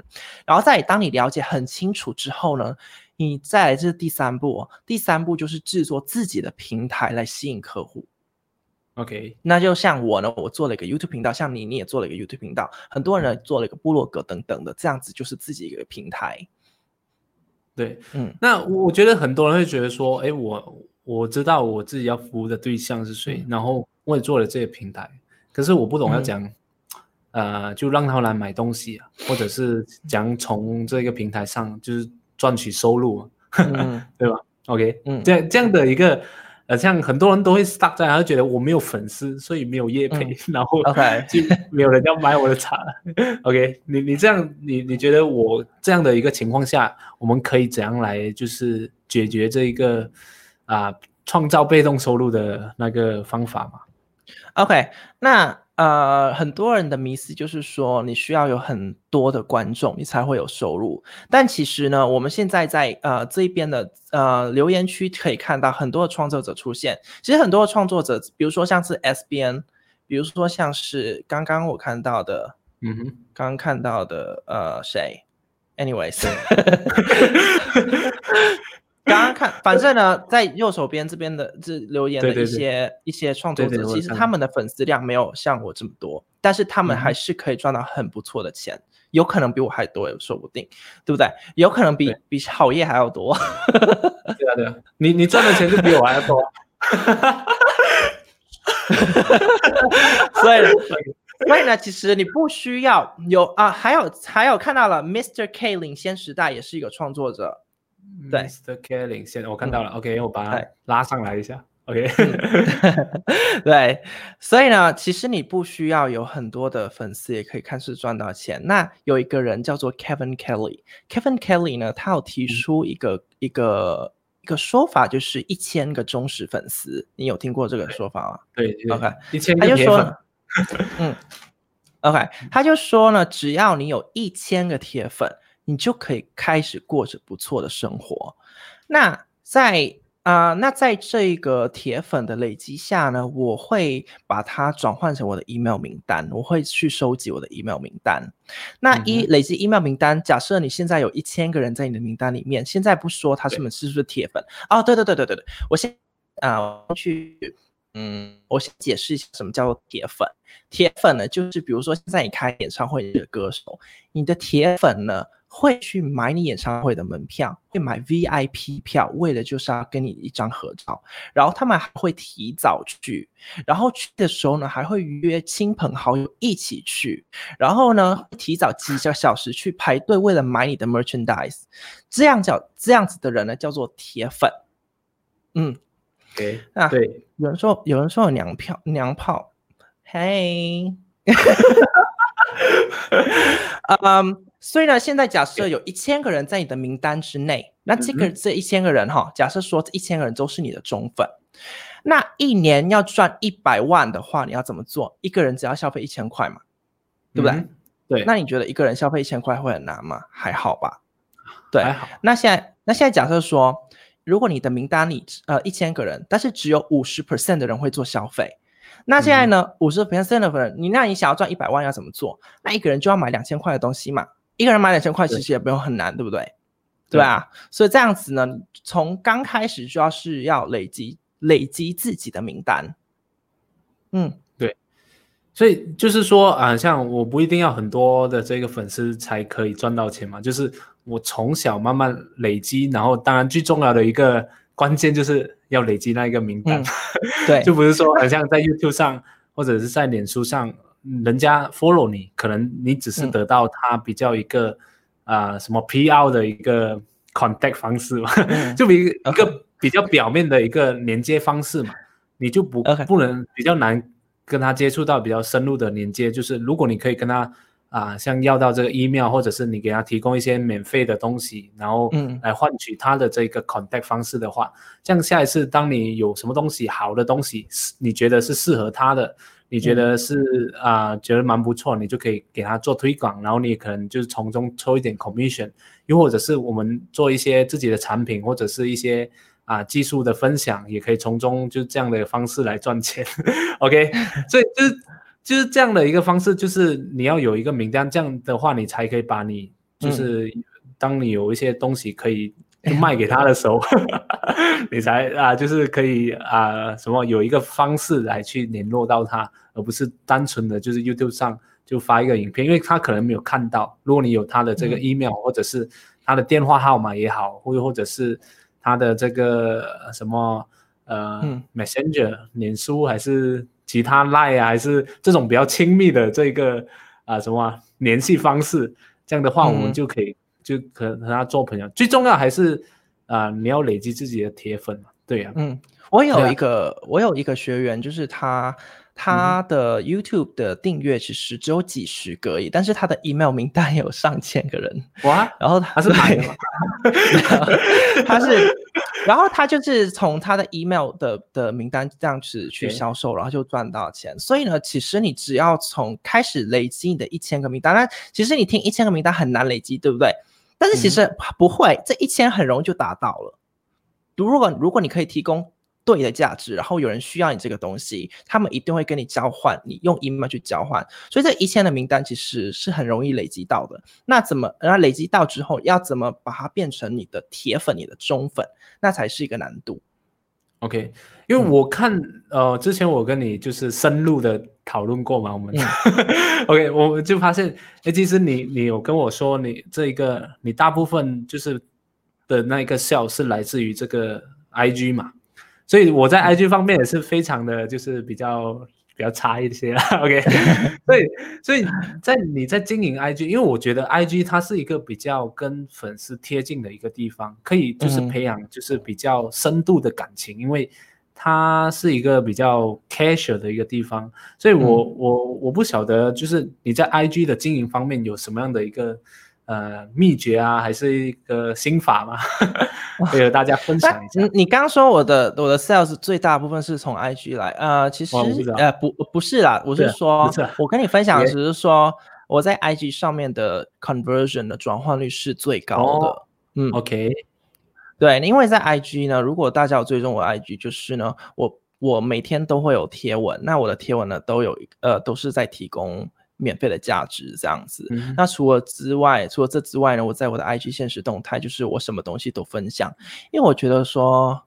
S2: 然后在当你了解很清楚之后呢，你再来这是第三步、哦，第三步就是制作自己的平台来吸引客户。
S1: OK，
S2: 那就像我呢，我做了一个 YouTube 频道，像你，你也做了一个 YouTube 频道，很多人呢做了一个部落格等等的，这样子就是自己一个平台。
S1: 对，
S2: 嗯，
S1: 那我觉得很多人会觉得说，哎，我我知道我自己要服务的对象是谁，
S2: 嗯。
S1: 然后我也做了这个平台，可是我不懂要
S2: 嗯。
S1: 讲，呃，就让他们来买东西啊，或者是讲从这个平台上就是赚取收入啊，
S2: 嗯
S1: 对吧？OK，
S2: 嗯
S1: 这样这样的一个。呃，像很多人都会 stuck 在，他就觉得我没有粉丝，所以没有业配，然后就没有人要买我的茶。OK，你你这样，你你觉得我这样的一个情况下，我们可以怎样来就是解决这一个啊、创造被动收入的那个方法嘛
S2: ？OK，那呃，很多人的迷思就是说，你需要有很多的观众，你才会有收入。但其实呢，我们现在在呃这一边的呃留言区可以看到很多的创作者出现。其实很多的创作者，比如说像是 SBN，比如说像是刚刚我看到的，
S1: 嗯哼，
S2: 刚刚看到的呃谁？Anyways。刚刚看，反正呢，在右手边这边的这留言的一些一些创作者，其实他们的粉丝量没有像我这么多，但是他们还是可以赚到很不错的钱，有可能比我还多，也说不定，对不对？有可能比比好业还要多。
S1: 对啊，对啊，你你赚的钱就比我还要多。
S2: 所以，所以呢，其实你不需要有啊，还有还有看到了，Mr. K 领先时代也是一个创作者。对
S1: ，Mr. K 领先，我看到了，OK，我把它拉上来一下，OK，
S2: 对，所以呢，其实你不需要有很多的粉丝，也可以看似赚到钱。那有一个人叫做 Kevin Kelly，Kevin Kelly 呢，他有提出一个一个一个说法，就是一千个忠实粉丝，你有听过这个说法吗？
S1: 对
S2: ，OK，
S1: 一千
S2: 他就说，嗯，OK，他就说呢，只要你有一千个铁粉。你就可以开始过着不错的生活。那在啊，那在这个铁粉的累积下呢，我会把它转换成我的 email 名单，我会去收集我的 email 名单。那一累积 email 名单，假设你现在有一千个人在你的名单里面，现在不说他是不是铁粉哦，对对对对对对，我先啊去。嗯，我先解释一下什么叫做铁粉。铁粉呢，就是比如说现在你开演唱会的歌手，你的铁粉呢会去买你演唱会的门票，会买 VIP 票，为的就是要跟你一张合照。然后他们还会提早去，然后去的时候呢，还会约亲朋好友一起去。然后呢，提早几个小时去排队，为了买你的 merchandise。这样叫这样子的人呢，叫做铁粉。嗯。
S1: 对啊，对，
S2: 有人说，有人说有娘票娘炮，嘿，嗯，所以呢，现在假设有一千个人在你的名单之内，那这个这一千个人哈，假设说这一千个人都是你的忠粉，那一年要赚一百万的话，你要怎么做？一个人只要消费一千块嘛，对不对？
S1: 对，
S2: 那你觉得一个人消费一千块会很难吗？还好吧，对，
S1: 还好。
S2: 那现在，那现在假设说。如果你的名单里呃一千个人，但是只有五十 percent 的人会做消费，那现在呢五十 percent 的人，你那你想要赚一百万要怎么做？那一个人就要买两千块的东西嘛，一个人买两千块其实也不用很难，对不对？对。啊，所以这样子呢，从刚开始就要是要累积累积自己的名单，嗯。
S1: 所以就是说啊，像我不一定要很多的这个粉丝才可以赚到钱嘛，就是我从小慢慢累积，然后当然最重要的一个关键就是要累积那一个名单，
S2: 对，
S1: 就不是说好像在 YouTube 上或者是在脸书上，人家 follow 你，可能你只是得到他比较一个啊什么 PR 的一个 contact 方式嘛，就比一个比较表面的一个连接方式嘛，你就不不能比较难。跟他接触到比较深入的连接，就是如果你可以跟他啊，像要到这个 email，或者是你给他提供一些免费的东西，然后来换取他的这个 contact 方式的话，这样下一次当你有什么东西好的东西，你觉得是适合他的，你觉得是啊，觉得蛮不错，你就可以给他做推广，然后你可能就是从中抽一点 commission，又或者是我们做一些自己的产品，或者是一些。啊，技术的分享也可以从中就这样的方式来赚钱，OK，所以就是就是这样的一个方式，就是你要有一个名单，这样的话你才可以把你就是当你有一些东西可以卖给他的时候，你才啊就是可以啊什么有一个方式来去联络到他，而不是单纯的就是 YouTube 上就发一个影片，因为他可能没有看到，如果你有他的这个 email 或者是他的电话号码也好，或或者是。他的这个什么呃，Messenger、脸书还是其他 Line 啊，还是这种比较亲密的这个啊什么联系方式，这样的话我们就可以就可和他做朋友。最重要还是啊，你要累积自己的铁粉嘛，对呀。
S2: 嗯，我有一个我有一个学员，就是他。他的 YouTube 的订阅其实只有几十个而已，但是他的 email 名单有上千个人
S1: 哇！
S2: 然后
S1: 他是买的吗？
S2: 他是 然后他就是从他的 email 的的名单这样子去销售，然后就赚到钱。所以呢，其实你只要从开始累积你的一千个名单，但其实你听一千个名单很难累积，对不对？但是其实不会，这一千很容易就达到了。如果如果你可以提供对的价值，然后有人需要你这个东西，他们一定会跟你交换，你用 email 去交换，所以这一千的名单其实是很容易累积到的。那怎么，然后累积到之后，要怎么把它变成你的铁粉、你的忠粉，那才是一个难度。
S1: OK，因为我看、呃，之前我跟你就是深入的讨论过嘛，我们、OK，我就发现，哎，其实你你有跟我说你这一个你大部分就是的那一个笑是来自于这个 IG 嘛，所以我在 IG 方面也是非常的就是比较比较差一些啦，OK，所以所以在你在经营 IG，因为我觉得 IG 它是一个比较跟粉丝贴近的一个地方，可以就是
S2: 嗯
S1: 培养就是比较深度的感情，因为它是一个比较 casual 的一个地方，所以我、我我不晓得就是你在 IG 的经营方面有什么样的一个呃秘诀啊，还是一个心法吗？可以和大家分享一下
S2: 你。你刚刚说我的我的 sales 最大部分是从 IG 来，呃，其实呃不不是啦，我是说我跟你分享的只是说我在 IG 上面的 conversion 的转换率是最高的。
S1: 哦
S2: 嗯
S1: ，OK，
S2: 对，因为在 IG 呢，如果大家有追踪我的 IG，就是呢，我我每天都会有贴文，那我的贴文呢都有一呃都是在提供免费的价值这样子。
S1: 嗯
S2: 那除了之外，除了这之外呢，我在我的 IG 现实动态，就是我什么东西都分享，因为我觉得说，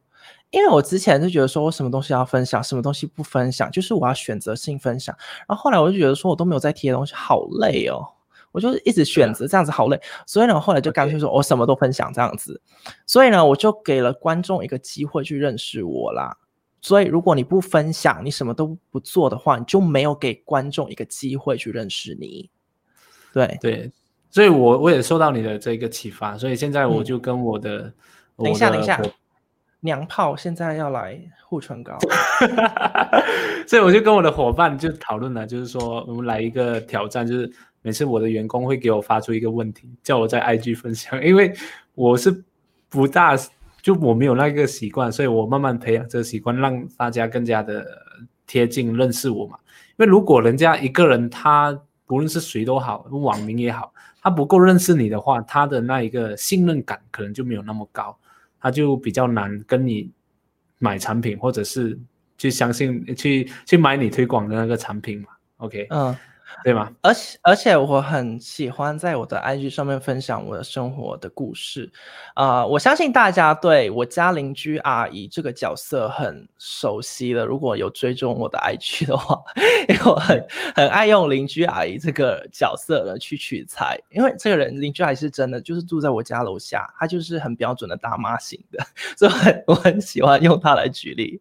S2: 因为我之前就觉得说我什么东西要分享，什么东西不分享，就是我要选择性分享。然后后来我就觉得说我都没有在贴东西，好累哦。我就一直选择这样子好累，所以呢，后来就干脆说我什么都分享这样子，所以呢，我就给了观众一个机会去认识我啦。所以如果你不分享，你什么都不做的话，你就没有给观众一个机会去认识你。对，
S1: 对，所以我我也受到你的这个启发，所以现在我
S2: 嗯
S1: 就跟我的、
S2: 等一下，等一下娘炮现在要来护唇膏。
S1: 所以我就跟我的伙伴就讨论了，就是说我们来一个挑战，就是每次我的员工会给我发出一个问题，叫我在 IG 分享，因为我是不大就我没有那个习惯，所以我慢慢培养这个习惯，让大家更加的贴近认识我嘛。因为如果人家一个人他不论是谁都好，网民也好，他不够认识你的话，他的那一个信任感可能就没有那么高，他就比较难跟你买产品，或者是去相信去去买你推广的那个产品嘛。OK，、
S2: 嗯，
S1: 对吗？
S2: 而且而且我很喜欢在我的 IG 上面分享我的生活的故事，啊、我相信大家对我家邻居阿姨这个角色很熟悉了。如果有追踪我的 IG 的话，因为我很很爱用邻居阿姨这个角色呢去取材，因为这个人邻居阿姨是真的就是住在我家楼下，她就是很标准的大妈型的，所以我很我很喜欢用她来举例。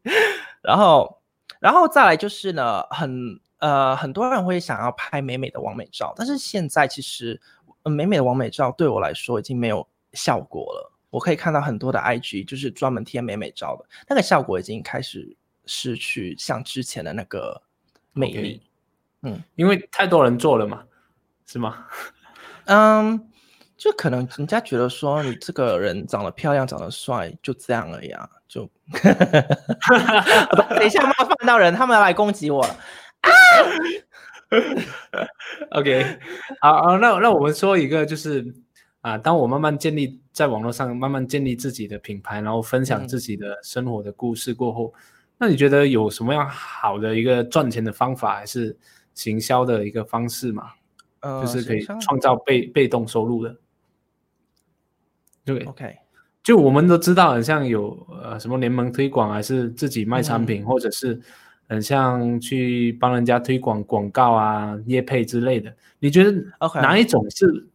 S2: 然后，然后再来就是呢，很呃，很多人会想要拍美美的完美照，但是现在其实、呃美美的完美照对我来说已经没有效果了。我可以看到很多的 IG 就是专门贴美美照的，那个效果已经开始失去像之前的那个魅
S1: OK
S2: 力。
S1: 因为太多人做了嘛，是吗？
S2: 嗯，就可能人家觉得说你这个人长得漂亮、长得帅，就这样而已啊。就 等一下冒犯到人，他们要来攻击我了。
S1: OK，好，好，那那我们说一个就是啊，当我慢慢建立在网络上慢慢建立自己的品牌，然后分享
S2: 嗯
S1: 自己的生活的故事过后，那你觉得有什么样好的一个赚钱的方法，还是行销的一个方式嘛？
S2: 呃，
S1: 就是可以创造被被动收入的。对
S2: ，OK，
S1: 就我们都知道，很像有呃什么联盟推广，还是自己卖产
S2: 嗯
S1: 品，或者是很像去帮人家推广广告啊、业配之类的。你觉得哪一种是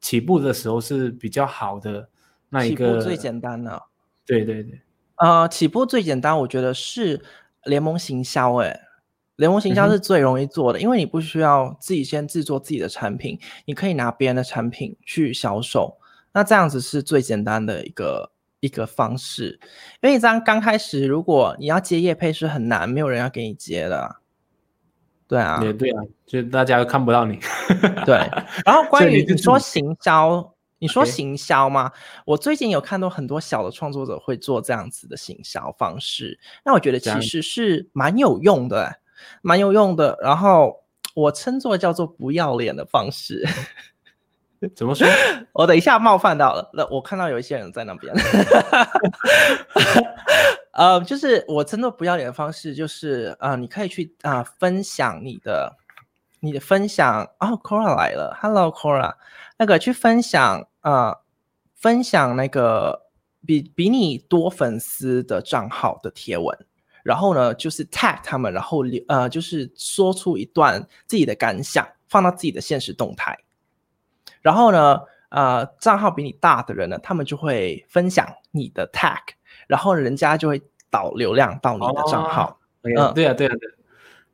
S1: 起步的时候是比较好的那一
S2: 起步
S1: 个？
S2: 最简单的。
S1: 对对对，
S2: 呃，起步最简单，我觉得是联盟行销。哎，联盟行销是最容易做的，因为你不需要自己先制作自己的产品，你可以拿别人的产品去销售。那这样子是最简单的一个一个方式，因为你这样刚开始，如果你要接业配是很难，没有人要给你接的啊。对啊，
S1: 也对啊，就大家都看不到你。
S2: 对，然后关于你说行销，你说行销吗？我最近有看到很多小的创作者会做这样子的行销方式，那我觉得其实是蛮有用的，蛮有用的。然后我称作叫做不要脸的方式。
S1: 怎么说？
S2: 我等一下冒犯到了，那我看到有一些人在那边。呃，就是我真的不要脸的方式，就是、呃你可以去啊、分享你的你的分享哦，Cora 来了，Hello Cora，那个去分享呃分享那个比比你多粉丝的账号的贴文。然后呢，就是 tag 他们，然后留呃，就是说出一段自己的感想，放到自己的现实动态。然后呢，呃，账号比你大的人呢，他们就会分享你的 tag，然后人家就会导流量到你的账号。
S1: 对啊，
S2: 嗯
S1: 对啊，对啊，对啊。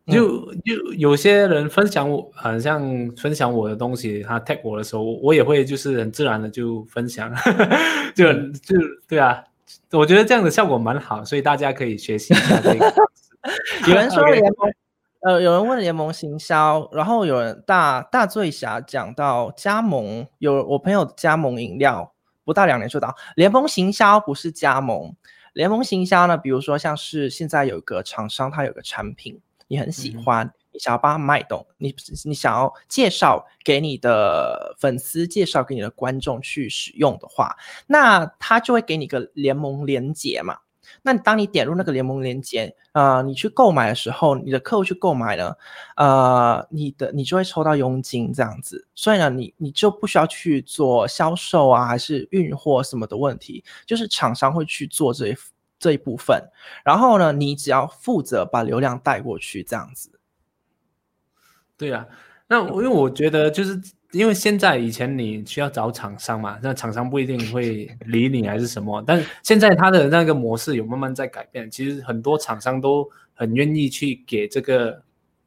S1: 就就有些人分享我，好像分享我的东西，他 tag 我的时候，我也会就是很自然的就分享，就就对啊，我觉得这样的效果蛮好，所以大家可以学习一下这个。
S2: 有人说
S1: OK
S2: 联盟，呃，有人问联盟行销，然后有人大大醉侠讲到加盟，有我朋友加盟饮料，不到两年就到联盟行销不是加盟，联盟行销呢，比如说像是现在有个厂商，他有个产品，你很喜
S1: 嗯
S2: 欢。你想要帮他卖动，你你想要介绍给你的粉丝，介绍给你的观众去使用的话，那他就会给你个联盟连接嘛。那当你点入那个联盟链接，呃，你去购买的时候，你的客户去购买了，呃，你的你就会抽到佣金这样子，所以呢，你你就不需要去做销售啊，还是运货什么的问题，就是厂商会去做这一这一部分，然后呢，你只要负责把流量带过去这样子。
S1: 对啊，那因为我觉得就是因为现在以前你需要找厂商嘛，那厂商不一定会理你还是什么，但现在它的那个模式有慢慢在改变，其实很多厂商都很愿意去给这个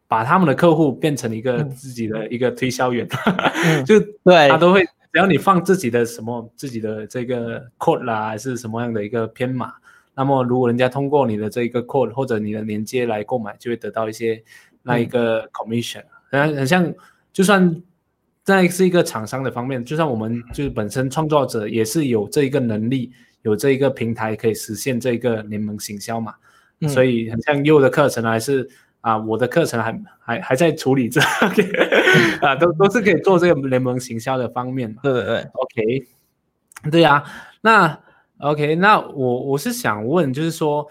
S1: 把他们的客户变成一个
S2: 嗯
S1: 自己的一个推销员，
S2: 嗯
S1: 就
S2: 对
S1: 他都会只要你放自己的什么自己的这个 code 啦，还是什么样的一个编码。那么，如果人家通过你的这个 code 或者你的连接来购买，就会得到一些那一个 commission。然后很像，就算在是一个厂商的方面，就像我们就是本身创作者也是有这一个能力，有这一个平台可以实现这个联盟行销嘛。
S2: 嗯。
S1: 所以很像优的课程还是啊，我的课程还还还在处理这 啊，都都是可以做这个联盟行销的方面嘛。
S2: 对对对
S1: ，OK，对呀、那 OK，那我我是想问，就是说，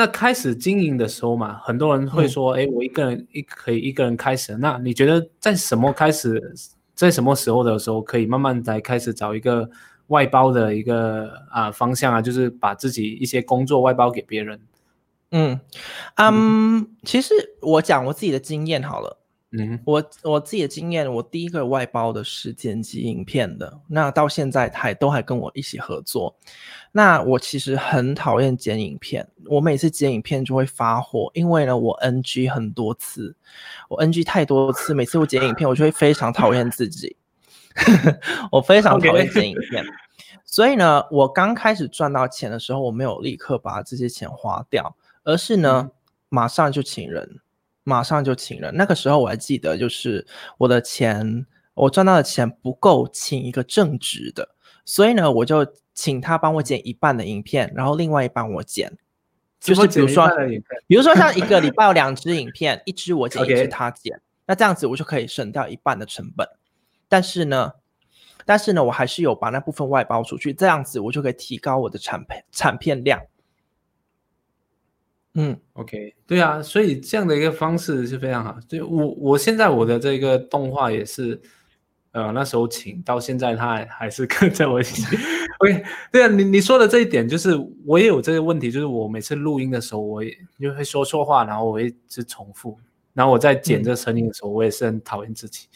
S1: 那开始经营的时候嘛，很多人会说，哎、我一个人一可以一个人开始，那你觉得在什么开始，在什么时候的时候可以慢慢来开始找一个外包的一个啊方向啊，就是把自己一些工作外包给别人？
S2: 嗯嗯，其实我讲我自己的经验好了。
S1: 嗯
S2: 我我自己的经验，我第一个外包的是剪辑影片的，那到现在还都还跟我一起合作。那我其实很讨厌剪影片，我每次剪影片就会发火，因为呢我 NG 很多次，我 NG 太多次，每次我剪影片我就会非常讨厌自己，我非常讨厌剪影片。所以呢，我刚开始赚到钱的时候，我没有立刻把这些钱花掉，而是呢，马上就请人，马上就请人。那个时候我还记得，就是我的钱，我赚到的钱不够请一个正职的，所以呢，我就请他帮我剪一半的影片，然后另外一半我剪。就是比如说，比如说像一个礼拜有两支影片，一支我剪，一支他剪，那这样子我就可以省掉一半的成本。但是呢，但是呢，我还是有把那部分外包出去，这样子我就可以提高我的产片产片量。嗯
S1: OK，对啊，所以这样的一个方式是非常好。就我我现在我的这个动画也是，呃，那时候请到现在他还还是 跟在我一起。OK，对啊，你你说的这一点就是我也有这个问题，就是我每次录音的时候，我也就会说错话，然后我会一直重复，然后我在剪
S2: 嗯
S1: 这声音的时候，我也是很讨厌自己。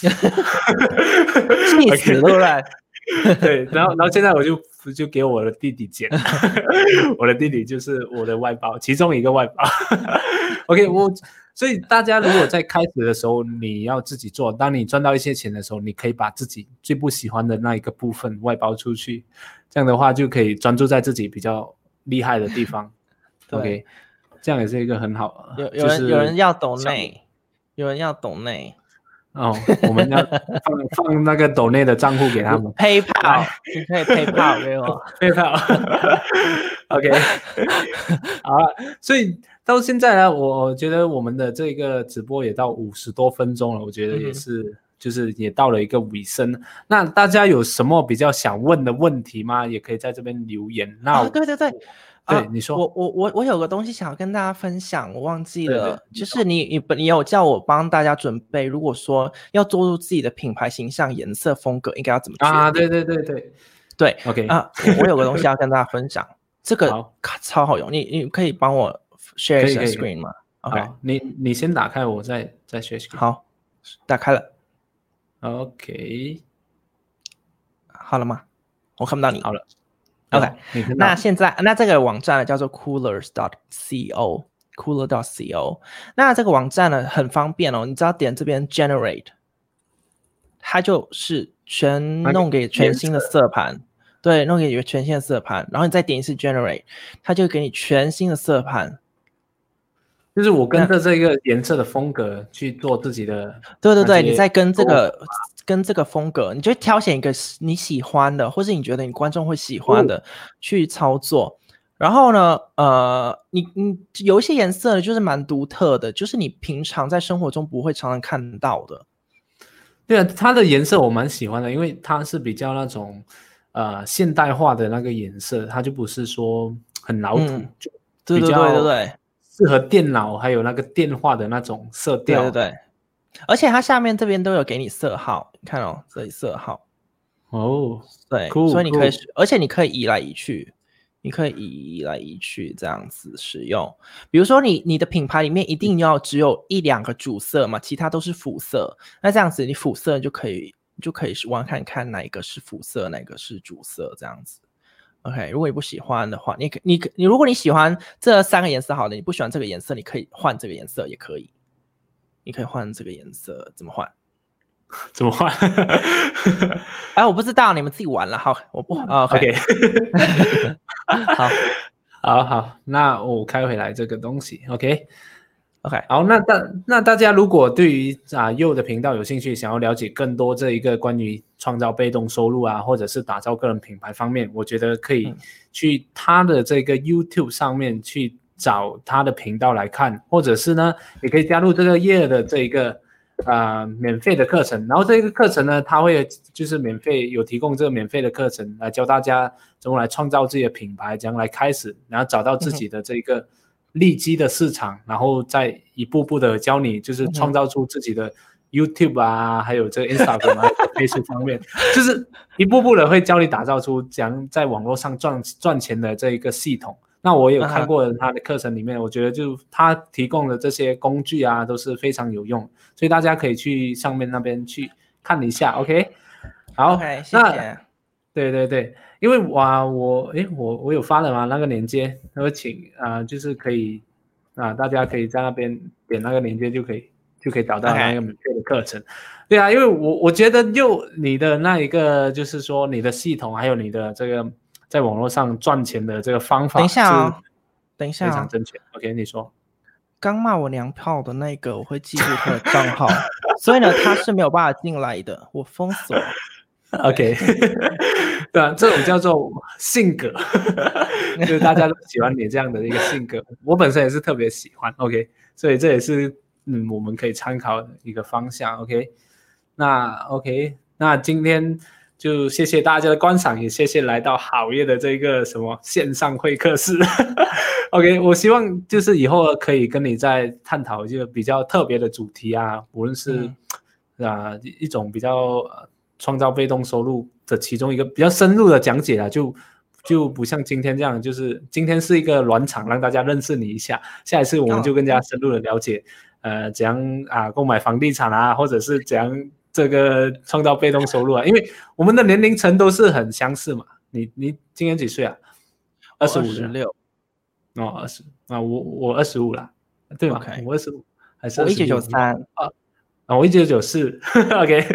S2: 气死，对不对？
S1: 对，然后然后现在我就就给我的弟弟剪，我的弟弟就是我的外包，其中一个外包。OK，我所以大家如果在开始的时候你要自己做，当你赚到一些钱的时候，你可以把自己最不喜欢的那一个部分外包出去，这样的话就可以专注在自己比较厉害的地方。OK，这样也是一个很好。
S2: 有有人
S1: 就是
S2: 有人要懂内，有人要懂内。
S1: 哦，我们要放 放那个抖内的账户给他们。
S2: PayPal，你可以 PayPal 给我。
S1: 配套，OK，好了，所以到现在呢，我觉得我们的这个直播也到五十多分钟了，我觉得也
S2: 嗯
S1: 是，就是也到了一个尾声。那大家有什么比较想问的问题吗？也可以在这边留言。那
S2: 啊，对对对，
S1: 对
S2: 啊
S1: 你说
S2: 我我我我有个东西想要跟大家分享，我忘记
S1: 对对
S2: 了，就是你你本你有叫我帮大家准备，如果说要做出自己的品牌形象、颜色、风格，应该要怎么去
S1: 啊，对对对对
S2: 对
S1: ，OK，
S2: 啊，我我有个东西要跟大家分享，这个 卡超好用，你你可以帮我 share 一下
S1: 可以可以
S2: screen 吗？OK，
S1: 好，你你先打开，我再再学习。
S2: 好，打开了
S1: ，，OK，
S2: 好了吗？我看不到你。
S1: 好了
S2: OK，那现在那这个网站呢叫做 coolers.co。cooler.co，那这个网站呢很方便哦，你只要点这边 generate，它就是全弄给全新的色盘，对，弄给一个全新的色盘，然后你再点一次 generate，它就给你全新的色盘。
S1: 就是我跟着这个颜色的风格去做自己的，
S2: 对对对，你在跟这个跟这个风格，你就挑选一个你喜欢的，或是你觉得你观众会喜欢的、去操作。然后呢，呃，你你有一些颜色，就是蛮独特的，就是你平常在生活中不会常常看到的。
S1: 对啊，它的颜色我蛮喜欢的，因为它是比较那种呃现代化的那个颜色，它就不是说很老土，
S2: 嗯
S1: 就
S2: 对对对
S1: 比较
S2: 对对
S1: 适合电脑还有那个电话的那种色调。
S2: 对对对，而且它下面这边都有给你色号，你看哦，这里色号，
S1: 哦，
S2: 对
S1: Cool，
S2: 所以你可以
S1: cool，
S2: 而且你可以移来移去，你可以移移来移去这样子使用。比如说你你的品牌里面一定要只有一两个主色嘛，其他都是辅色，那这样子你辅色就可以就可以玩看看哪一个是辅色，哪个是主色这样子。OK，如果你不喜欢的话，你可你可你如果你喜欢这三个颜色好的，你不喜欢这个颜色，你可以换这个颜色也可以。你可以换这个颜色，怎么换？
S1: 怎么换
S2: 哎，我不知道，你们自己玩了。好，我不、啊
S1: OK，？OK，
S2: 好
S1: 好好，那我开回来这个东西，OK。
S2: ，OK，
S1: 好，那大那大家如果对于啊右的频道有兴趣，想要了解更多这一个关于创造被动收入啊，或者是打造个人品牌方面，我觉得可以
S2: 嗯。
S1: 去他的这个 YouTube 上面去找他的频道来看，或者是呢，也可以加入这个叶的这一个啊免费的课程，然后这个课程呢，它会就是免费有提供这个免费的课程来教大家怎么来创造自己的品牌，怎样来开始，然后找到自己的这个。利基的市场，然后再一步步的教你，就是创造出自己的 YouTube 啊，还有这个 Instagram 啊、Facebook 方面，就是一步步的会教你打造出怎样在网络上赚赚钱的这一个系统。那我有看过他的课程里面，我觉得就他提供的这些工具啊，都是非常有用，所以大家可以去上面那边去看一下。OK，好
S2: OK，谢
S1: 那
S2: 谢。
S1: 对对对，因为哇，我诶，我我有发了吗？那个链接，那个请啊、就是可以啊、大家可以在那边点那个链接就可以就可以找到那个免费的课程。对啊，因为我我觉得就你的那一个，就是说你的系统还有你的这个在网络上赚钱的这个方法，
S2: 等一下啊等一
S1: 非
S2: 下非，
S1: 常正确。OK，你说。
S2: 刚骂我娘炮的那个，我会记住他的账号，所以呢，他是没有办法进来的，我封锁。
S1: OK，对啊，这种叫做性格，就是大家都喜欢你这样的一个性格。我本身也是特别喜欢，OK，所以这也是嗯我们可以参考的一个方向，OK。那 OK，那今天就谢谢大家的观赏，也谢谢来到好业的这个什么线上会客室。OK，我希望就是以后可以跟你再探讨一个比较特别的主题啊，无论是、
S2: 嗯
S1: 啊一一种比较呃创造被动收入的其中一个比较深入的讲解啊，就就不像今天这样，就是今天是一个暖场，让大家认识你一下，下一次我们就更加深入的了解，呃，怎样啊购买房地产啊，或者是怎样这个创造被动收入啊，因为我们的年龄层都是很相似嘛。你你今年几岁啊？二十五
S2: 十六，
S1: 哦，二十啊，我我二十五啦，对吗
S2: ？OK
S1: 我二十五还是
S2: 我一九九三，
S1: 啊，我一九九四，OK，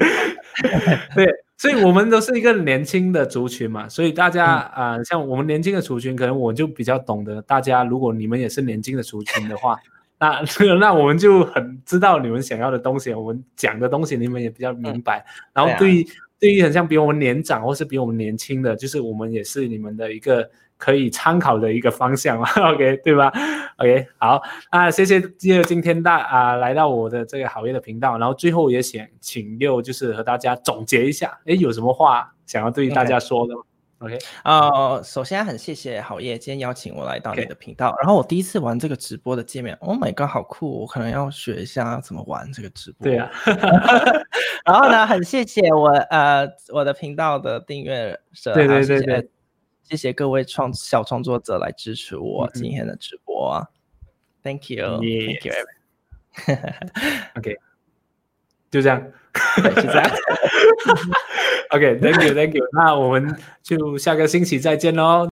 S1: 对，所以我们都是一个年轻的族群嘛，所以大家啊、呃像我们年轻的族群，可能我就比较懂得大家，如果你们也是年轻的族群的话，那 那我们就很知道你们想要的东西，我们讲的东西你们也比较明白。然后对于对于很像比我们年长或是比我们年轻的，就是我们也是你们的一个可以参考的一个方向嘛，OK 对吧？OK 好，那谢谢今今天大啊来到我的这个好业的频道，然后最后也想请六就是和大家总结一下，哎有什么话想要对大家说的吗？OK，
S2: 呃，首先很谢谢好业今天邀请我来到你的频道。然后我第一次玩这个直播的界面，Oh my god，好酷！我可能要学一下怎么玩这个直播。
S1: 对啊。
S2: 然后呢，很谢谢我呃我的频道的订阅者，
S1: 对对对对，
S2: 谢谢各位创小创作者来支持我今天的直播。Thank you，Thank you。
S1: OK，就这样。
S2: 就这样。
S1: OK，Thank you，Thank you。那我们就下个星期再见喽。